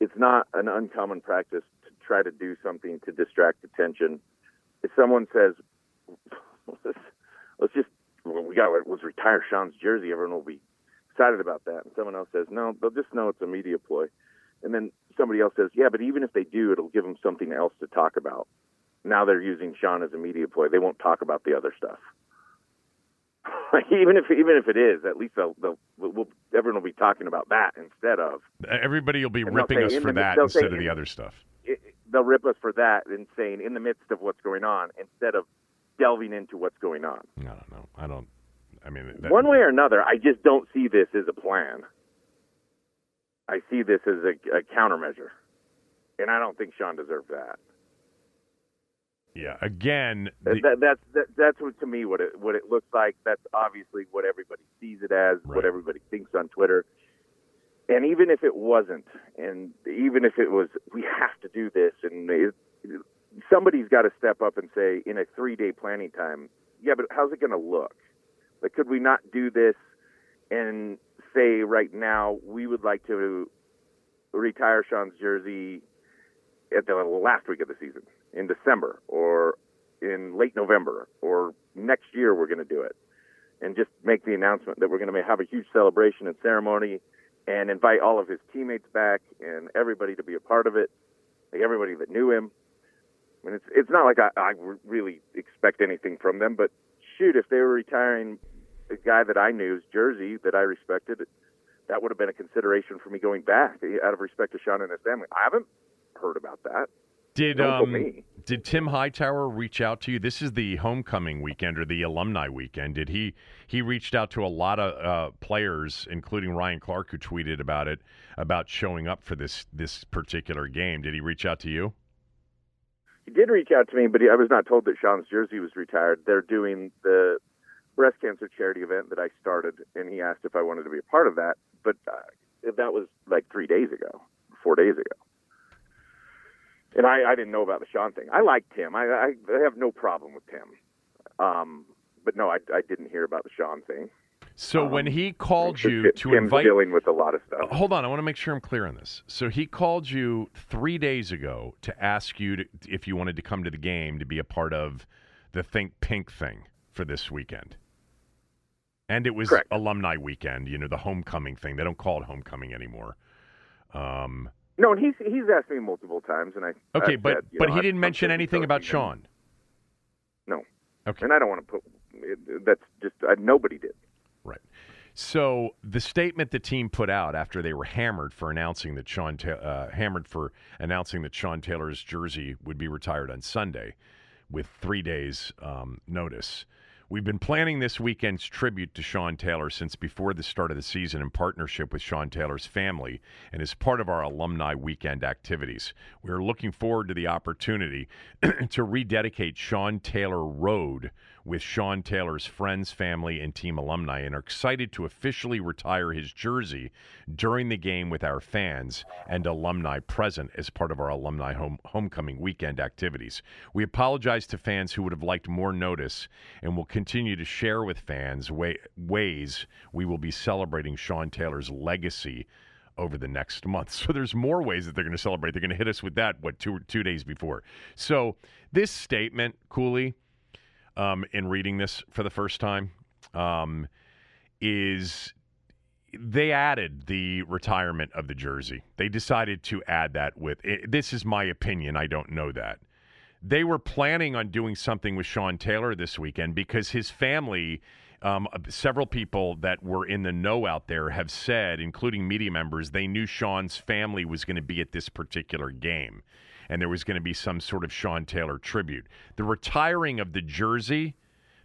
It's not an uncommon practice to try to do something to distract attention if someone says, let's, let's just, well, we got was retire Sean's jersey, everyone will be excited about that. And someone else says, no, they'll just know it's a media ploy. And then somebody else says, yeah, but even if they do, it'll give them something else to talk about. Now they're using Sean as a media ploy. They won't talk about the other stuff. even if even if it is, at least they'll, they'll we'll, everyone will be talking about that instead of. Everybody will be ripping us for that instead of the other stuff they'll rip us for that and saying in the midst of what's going on instead of delving into what's going on. I don't know. I don't. I mean, that, one way or another, I just don't see this as a plan. I see this as a, a countermeasure, and I don't think Sean deserved that. Yeah. Again, the, that, that's that, that's what to me what it what it looks like. That's obviously what everybody sees it as, right. what everybody thinks on Twitter and even if it wasn't, and even if it was, we have to do this, and it, somebody's got to step up and say, in a three-day planning time, yeah, but how's it going to look? Like, could we not do this and say right now we would like to retire Sean's jersey at the last week of the season in December or in late November or next year we're going to do it, and just make the announcement that we're going to have a huge celebration and ceremony, and invite all of his teammates back and everybody to be a part of it, like everybody that knew him. I mean, it's it's not like I, I really expect anything from them, but shoot, if they were retiring a guy that I knew, knew's jersey that I respected, that would have been a consideration for me going back out of respect to Sean and his family. I haven't heard about that. Did um, did Tim Hightower reach out to you? This is the homecoming weekend or the alumni weekend. Did he he reached out to a lot of uh, players, including Ryan Clark, who tweeted about it about showing up for this this particular game? Did he reach out to you? He did reach out to me, but I was not told that Sean's jersey was retired. They're doing the breast cancer charity event that I started, and he asked if I wanted to be a part of that. But uh, that was like three days ago, four days ago. And I, I didn't know about the Sean thing. I liked Tim. I, I, I have no problem with Tim. Um, but no, I, I didn't hear about the Sean thing. So um, when he called you to Tim's invite, dealing with a lot of stuff. Hold on, I want to make sure I'm clear on this. So he called you three days ago to ask you to, if you wanted to come to the game to be a part of the Think Pink thing for this weekend. And it was Correct. alumni weekend, you know, the homecoming thing. They don't call it homecoming anymore. Um, no, and he's he's asked me multiple times, and I okay, I but said, but know, he didn't I'm mention anything about Sean. No. Okay. And I don't want to put. It, that's just uh, nobody did. Right. So the statement the team put out after they were hammered for announcing that Sean Ta- uh, hammered for announcing that Sean Taylor's jersey would be retired on Sunday, with three days um, notice. We've been planning this weekend's tribute to Sean Taylor since before the start of the season in partnership with Sean Taylor's family and as part of our alumni weekend activities. We are looking forward to the opportunity to rededicate Sean Taylor Road with Sean Taylor's friends, family, and team alumni and are excited to officially retire his jersey during the game with our fans and alumni present as part of our alumni home, homecoming weekend activities. We apologize to fans who would have liked more notice and will continue to share with fans way, ways we will be celebrating Sean Taylor's legacy over the next month. So there's more ways that they're going to celebrate. They're going to hit us with that what two two days before. So this statement, Cooley, um, in reading this for the first time, um, is they added the retirement of the jersey. They decided to add that with it, this is my opinion. I don't know that. They were planning on doing something with Sean Taylor this weekend because his family, um, several people that were in the know out there have said, including media members, they knew Sean's family was going to be at this particular game and there was going to be some sort of Sean Taylor tribute. The retiring of the jersey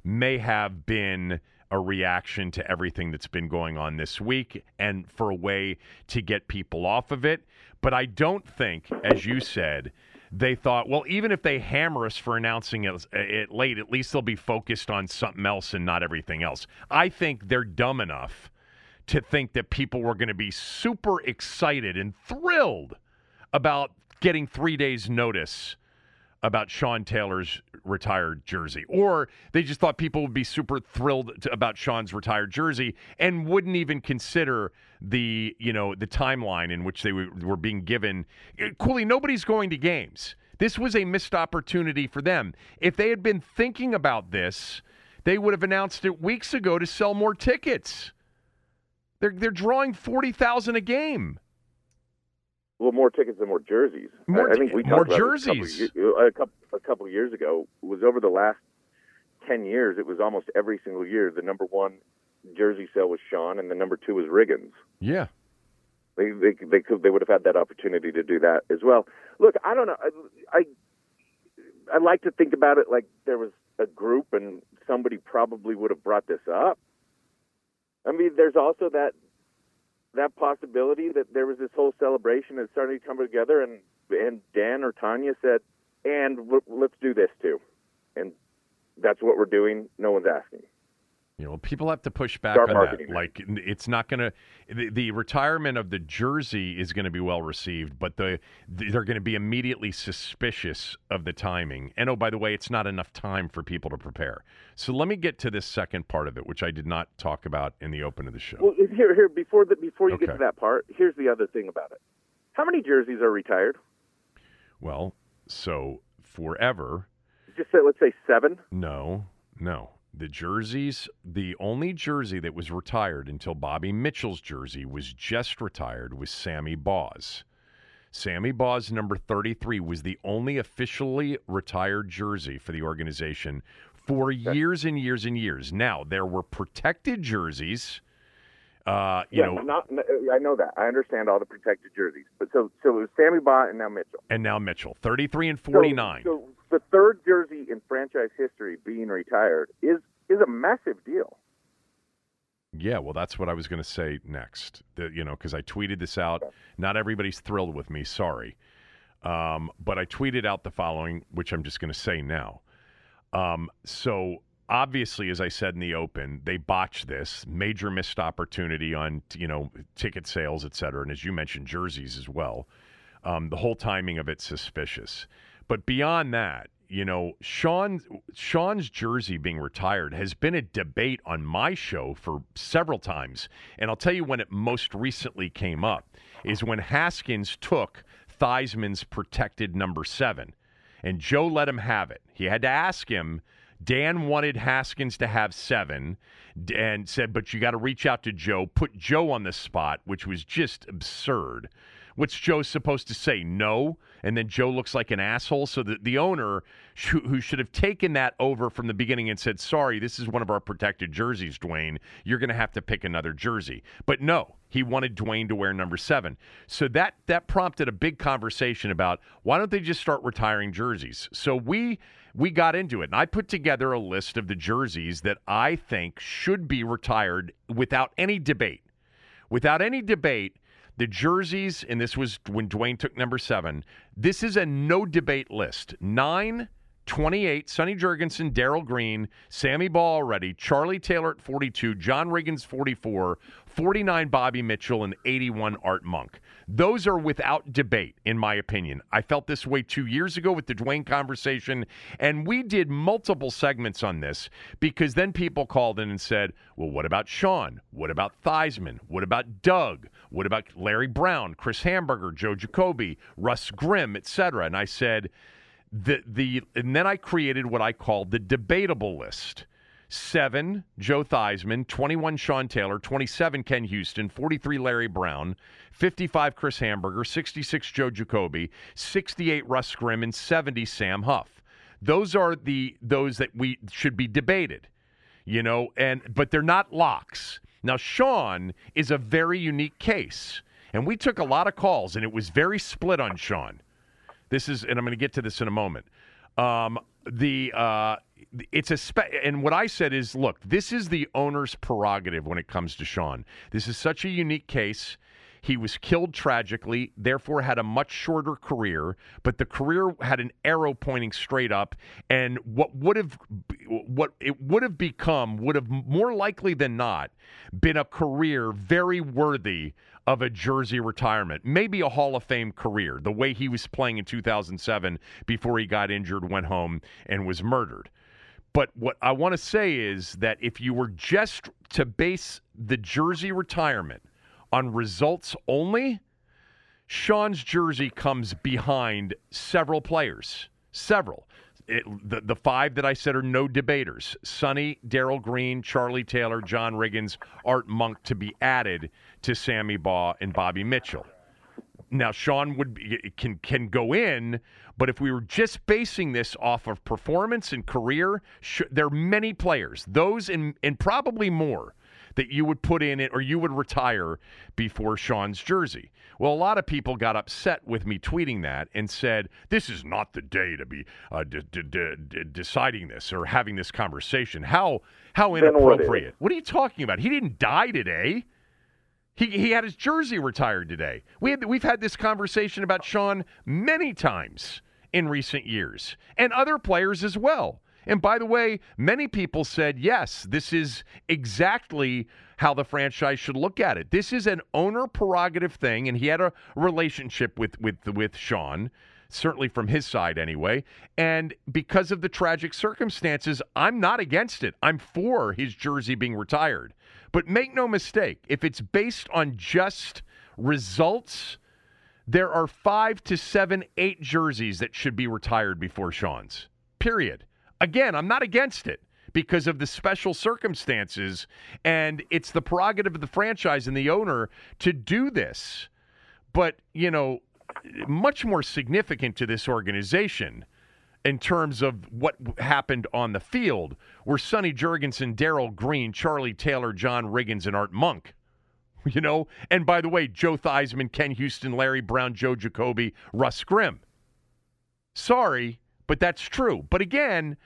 may have been a reaction to everything that's been going on this week and for a way to get people off of it. But I don't think, as you said, they thought, well, even if they hammer us for announcing it, it, late, at least they'll be focused on something else and not everything else. I think they're dumb enough to think that people were going to be super excited and thrilled about getting three days' notice about Sean Taylor's retired jersey, or they just thought people would be super thrilled to, about Sean's retired jersey and wouldn't even consider the you know the timeline in which they were, were being given. Eh, Cooley, nobody's going to games. This was a missed opportunity for them. If they had been thinking about this, they would have announced it weeks ago to sell more tickets. They're they're drawing forty thousand a game. Well, more tickets and more jerseys. More, I think we more jerseys. A, couple, a couple a couple of years ago. It was over the last ten years. It was almost every single year. The number one jersey sale was Sean, and the number two was Riggins. Yeah, they they they could they would have had that opportunity to do that as well. Look, I don't know. I I, I like to think about it like there was a group, and somebody probably would have brought this up. I mean, there's also that that possibility that there was this whole celebration that started to come together, and and Dan or Tanya said, "And let's do this too," and that's what we're doing. No one's asking. You know, people have to push back Start on marketing that. Like, it's not going to. The, the retirement of the jersey is going to be well received, but the, the they're going to be immediately suspicious of the timing. And oh, by the way, it's not enough time for people to prepare. So let me get to this second part of it, which I did not talk about in the open of the show. Well, here, here before the before you Okay. get to that part, here's the other thing about it. How many jerseys are retired? Well, so forever, just say let's say seven. No, no. The jerseys, the only jersey that was retired until Bobby Mitchell's jersey was just retired was Sammy Baugh's. Sammy Baugh's number 33 was the only officially retired jersey for the organization for years and years and years. Now, there were protected jerseys. Uh, you yeah, know, not, I know that. I understand all the protected jerseys. But so so it was Sammy Baugh and now Mitchell. and now Mitchell, 33 and 49. So, so the third jersey in franchise history being retired is is a massive deal. Yeah, well, that's what I was going to say next. The, you know, because I tweeted this out. Not everybody's thrilled with me. Sorry, um, but I tweeted out the following, which I'm just going to say now. Um, so obviously, as I said in the open, they botched this major missed opportunity on you know ticket sales, et cetera, and as you mentioned, jerseys as well. Um, the whole timing of it suspicious. But beyond that, you know, Sean Sean's jersey being retired has been a debate on my show for several times. And I'll tell you when it most recently came up is when Haskins took Theismann's protected number seven. And Joe let him have it. He had to ask him. Dan wanted Haskins to have seven and said, but you got to reach out to Joe, put Joe on the spot, which was just absurd. What's Joe supposed to say? No. And then Joe looks like an asshole. So the, the owner, sh- who should have taken that over from the beginning and said, sorry, this is one of our protected jerseys, Dwayne. You're going to have to pick another jersey. But no, he wanted Dwayne to wear number seven. So that, that prompted a big conversation about why don't they just start retiring jerseys? So we we got into it. And I put together a list of the jerseys that I think should be retired without any debate. Without any debate, the jerseys, and this was when Dwayne took number seven, this is a no debate list. Nine, 28, Sonny Jurgensen, Darrell Green, Sammy Baugh already, Charlie Taylor at 42, John Riggins 44, 49 Bobby Mitchell, and 81 Art Monk. Those are without debate, in my opinion. I felt this way two years ago with the Dwayne conversation, and we did multiple segments on this because then people called in and said, well, what about Sean? What about Theismann? What about Doug? What about Larry Brown, Chris Hanburger, Joe Jacoby, Russ Grimm, etc.? And I said, the the and then I created what I called the debatable list. Seven, Joe Theismann, 21, Sean Taylor, 27, Ken Houston, 43, Larry Brown, 55, Chris Hanburger, 66, Joe Jacoby, 68, Russ Grimm, and 70, Sam Huff. Those are the those that we should be debated, you know, and but they're not locks. Now, Sean is a very unique case, and we took a lot of calls, and it was very split on Sean. This is, and I'm going to get to this in a moment. Um, the uh, it's a spe- and what I said is, look, this is the owner's prerogative when it comes to Sean. This is such a unique case. He was killed tragically, therefore had a much shorter career, but the career had an arrow pointing straight up and what would have what it would have become would have more likely than not been a career very worthy of a jersey retirement, maybe a Hall of Fame career, the way he was playing in 2007 before he got injured, went home, and was murdered. But what I want to say is that if you were just to base the jersey retirement on results only, Sean's jersey comes behind several players. Several. It, the, the five that I said are no debaters Sonny, Darrell Green, Charlie Taylor, John Riggins, Art Monk to be added to Sammy Baugh and Bobby Mitchell. Now, Sean would be, can can go in, but if we were just basing this off of performance and career, sh- there are many players, those and and probably more that you would put in it or you would retire before Sean's jersey. Well, a lot of people got upset with me tweeting that and said, This is not the day to be uh, d- d- d- deciding this or having this conversation. How, how inappropriate. What are you talking about? He didn't die today. He, he had his jersey retired today. We had, we've had this conversation about Sean many times in recent years and other players as well. And by the way, many people said, yes, this is exactly how the franchise should look at it. This is an owner prerogative thing, and he had a relationship with with with Sean, certainly from his side anyway. And because of the tragic circumstances, I'm not against it. I'm for his jersey being retired. But make no mistake, if it's based on just results, there are five to seven, eight jerseys that should be retired before Sean's period. Again, I'm not against it because of the special circumstances, and it's the prerogative of the franchise and the owner to do this. But, you know, much more significant to this organization in terms of what happened on the field were Sonny Jurgensen, Darrell Green, Charlie Taylor, John Riggins, and Art Monk. You know, and by the way, Joe Theismann, Ken Houston, Larry Brown, Joe Jacoby, Russ Grimm. Sorry, but that's true. But again,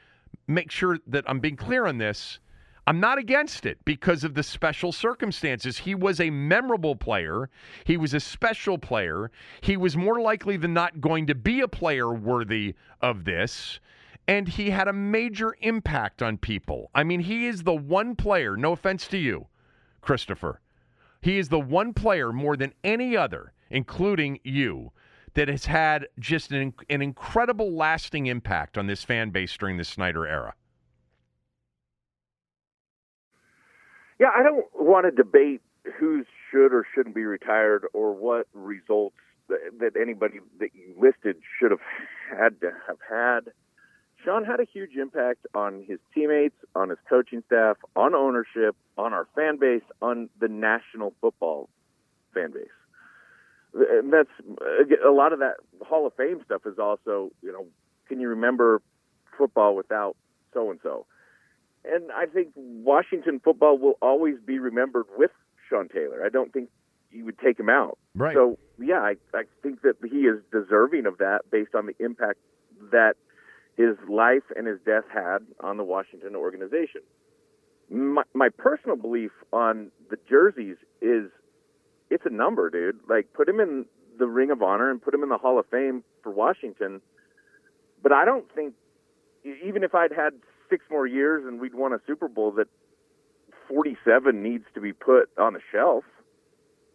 make sure that I'm being clear on this. I'm not against it because of the special circumstances. He was a memorable player. He was a special player. He was more likely than not going to be a player worthy of this. And he had a major impact on people. I mean, he is the one player, no offense to you, Christopher. He is the one player more than any other, including you, that has had just an, an incredible lasting impact on this fan base during the Snyder era. Yeah, I don't want to debate who should or shouldn't be retired or what results that, that anybody that you listed should have had to have had. Sean had a huge impact on his teammates, on his coaching staff, on ownership, on our fan base, on the national football fan base. And that's a lot of that Hall of Fame stuff is also, you know, can you remember football without so and so? and I think Washington football will always be remembered with Sean Taylor. I don't think you would take him out. Right. So yeah, I, I think that he is deserving of that based on the impact that his life and his death had on the Washington organization. My, my personal belief on the jerseys is it's a number, dude. Like put him in the Ring of Honor and put him in the Hall of Fame for Washington. But I don't think even if I'd had six more years and we'd won a Super Bowl that 47 needs to be put on the shelf.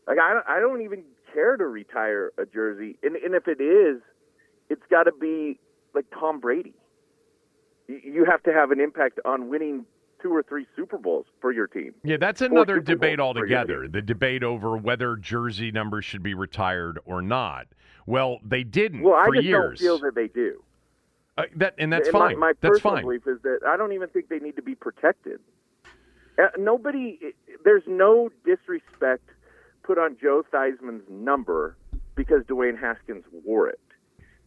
Like I, I don't even care to retire a jersey, and, and if it is, it's got to be like Tom Brady. You have to have an impact on winning two or three Super Bowls for your team. Yeah, that's another debate altogether. The debate over whether jersey numbers should be retired or not. Well, they didn't well, for I just years. don't feel that they do. Uh, that and that's and fine. My, my that's personal fine. belief is that I don't even think they need to be protected. Uh, nobody, there's no disrespect put on Joe Theismann's number because Dwayne Haskins wore it.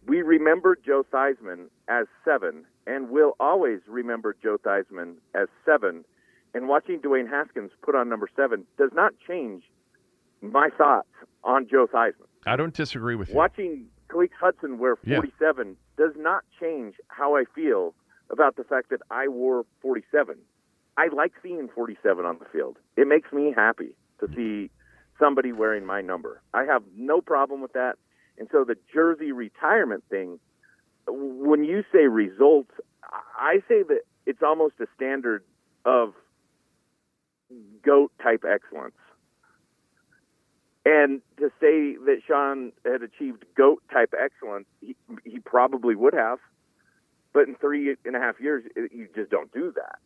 We remember Joe Theismann as seven, and will always remember Joe Theismann as seven. And watching Dwayne Haskins put on number seven does not change my thoughts on Joe Theismann. I don't disagree with you. Watching Khaleke Hudson wear 47 yeah. does not change how I feel about the fact that I wore 47. I like seeing 47 on the field. It makes me happy to see somebody wearing my number. I have no problem with that. And so the jersey retirement thing, when you say results, I say that it's almost a standard of GOAT type excellence. And to say that Sean had achieved GOAT type excellence, he, he probably would have. But in three and a half years, you just don't do that.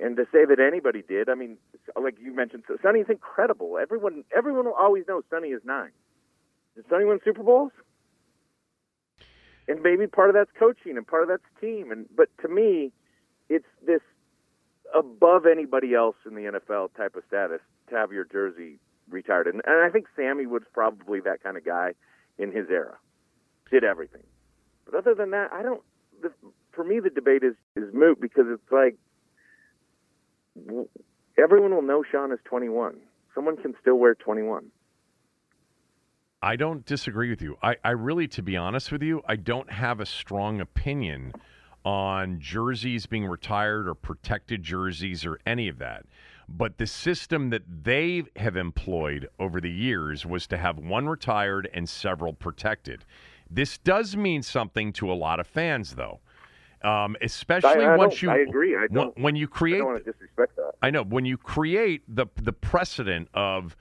And to say that anybody did, I mean, like you mentioned, Sonny's incredible. Everyone, everyone will always know Sonny is nine. Did Sonny win Super Bowls? And maybe part of that's coaching and part of that's team. And but to me, it's this above anybody else in the NFL type of status to have your jersey retired. And, and I think Sammy was probably that kind of guy in his era. Did everything. But other than that, I don't. The, for me, the debate is is moot because it's like everyone will know Sean is 21. Someone can still wear 21. I don't disagree with you. I, I really, to be honest with you, I don't have a strong opinion on jerseys being retired or protected jerseys or any of that. But the system that they have employed over the years was to have one retired and several protected. This does mean something to a lot of fans, though. Um, especially I, I once you, I agree. I when, when you create, I don't want to disrespect that. I know when you create the the precedent of,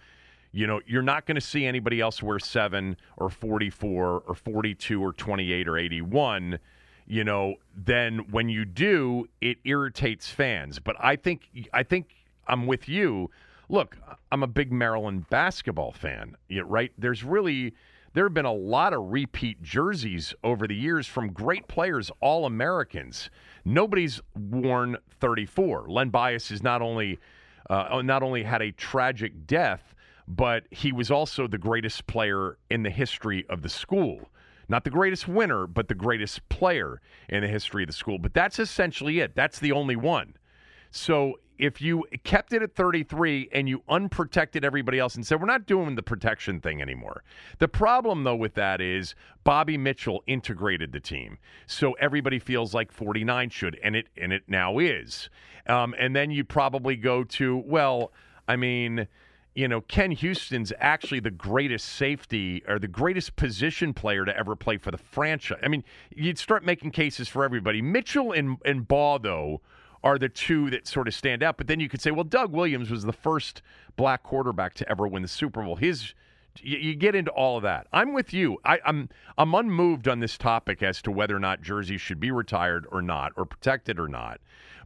you know, you're not going to see anybody else wear seven or forty four or forty two or twenty eight or eighty one. You know, then when you do, it irritates fans. But I think I think I'm with you. Look, I'm a big Maryland basketball fan, right? There's really there have been a lot of repeat jerseys over the years from great players, all Americans. Nobody's worn 34. Len Bias is not only uh, not only had a tragic death, but he was also the greatest player in the history of the school. Not the greatest winner, but the greatest player in the history of the school. But that's essentially it. That's the only one. So if you kept it at 33 and you unprotected everybody else and said, we're not doing the protection thing anymore. The problem, though, with that is Bobby Mitchell integrated the team. So everybody feels like 49 should, and it, and it now is. Um, and then you probably go to, well, I mean, you know, Ken Houston's actually the greatest safety or the greatest position player to ever play for the franchise. I mean, you'd start making cases for everybody. Mitchell and, and Baugh, though, are the two that sort of stand out. But then you could say, well, Doug Williams was the first black quarterback to ever win the Super Bowl. His you, you get into all of that. I'm with you. I, I'm I'm unmoved on this topic as to whether or not jerseys should be retired or not, or protected or not.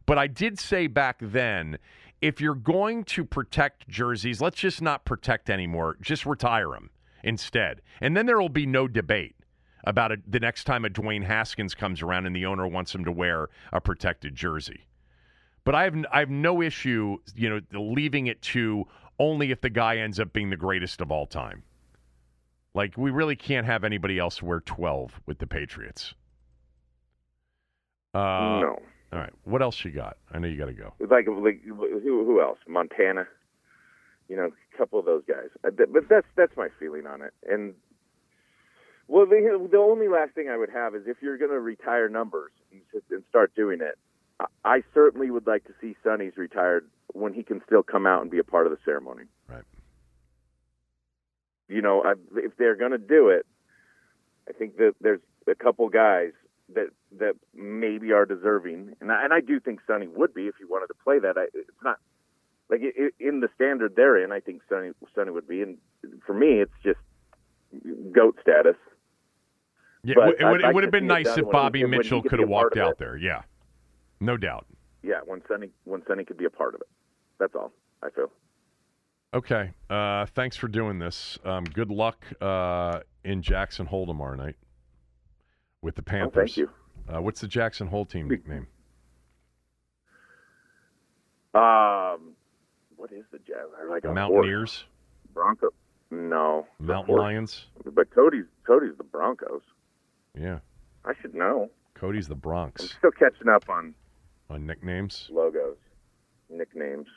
But I did say back then, if you're going to protect jerseys, let's just not protect anymore. Just retire them instead, and then there will be no debate about it the next time a Dwayne Haskins comes around and the owner wants him to wear a protected jersey. But I have I have no issue, you know, leaving it to only if the guy ends up being the greatest of all time. Like we really can't have anybody else wear 12 with the Patriots. Uh, no. All right. What else you got? I know you got to go. Like, like who, who else? Montana. You know, a couple of those guys. Uh, but that's that's my feeling on it. And well, the the only last thing I would have is if you're going to retire numbers and start doing it, I certainly would like to see Sonny's retired when he can still come out and be a part of the ceremony. Right. You know, I, if they're going to do it, I think that there's a couple guys that that maybe are deserving, and I, and I do think Sonny would be if he wanted to play that. I, it's not like it, in the standard they're in. I think Sonny Sonny would be, and for me, it's just goat status. Yeah, but it would, it would have been nice if Bobby he, Mitchell could have walked out there. Yeah. No doubt. Yeah, when Sonny when Sonny could be a part of it. That's all I feel. Okay. Uh, thanks for doing this. Um, good luck uh, in Jackson Hole tomorrow night with the Panthers. Oh, thank you. Uh, what's the Jackson Hole team nickname? Um, what is the Jazz? Like Mountaineers. Bronco. No. Mountain Lions. But Cody's Cody's the Broncos. Yeah. I should know. Cody's the Bronx. I'm still catching up on on nicknames, logos, nicknames.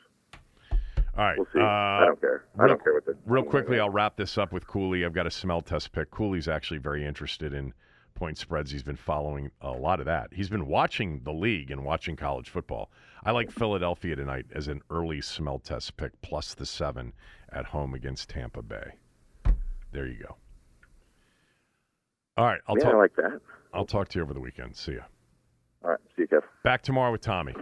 All right. We'll see. Uh, I don't care. I real, don't care what the. Real quickly, I'll wrap this up with Cooley. I've got a smell test pick. Cooley's actually very interested in point spreads. He's been following a lot of that. He's been watching the league and watching college football. I like Philadelphia tonight as an early smell test pick, plus the seven at home against Tampa Bay. There you go. All right. I'll yeah, talk. I like that. I'll talk to you over the weekend. See you. All right. See you, Kev. Back tomorrow with Tommy.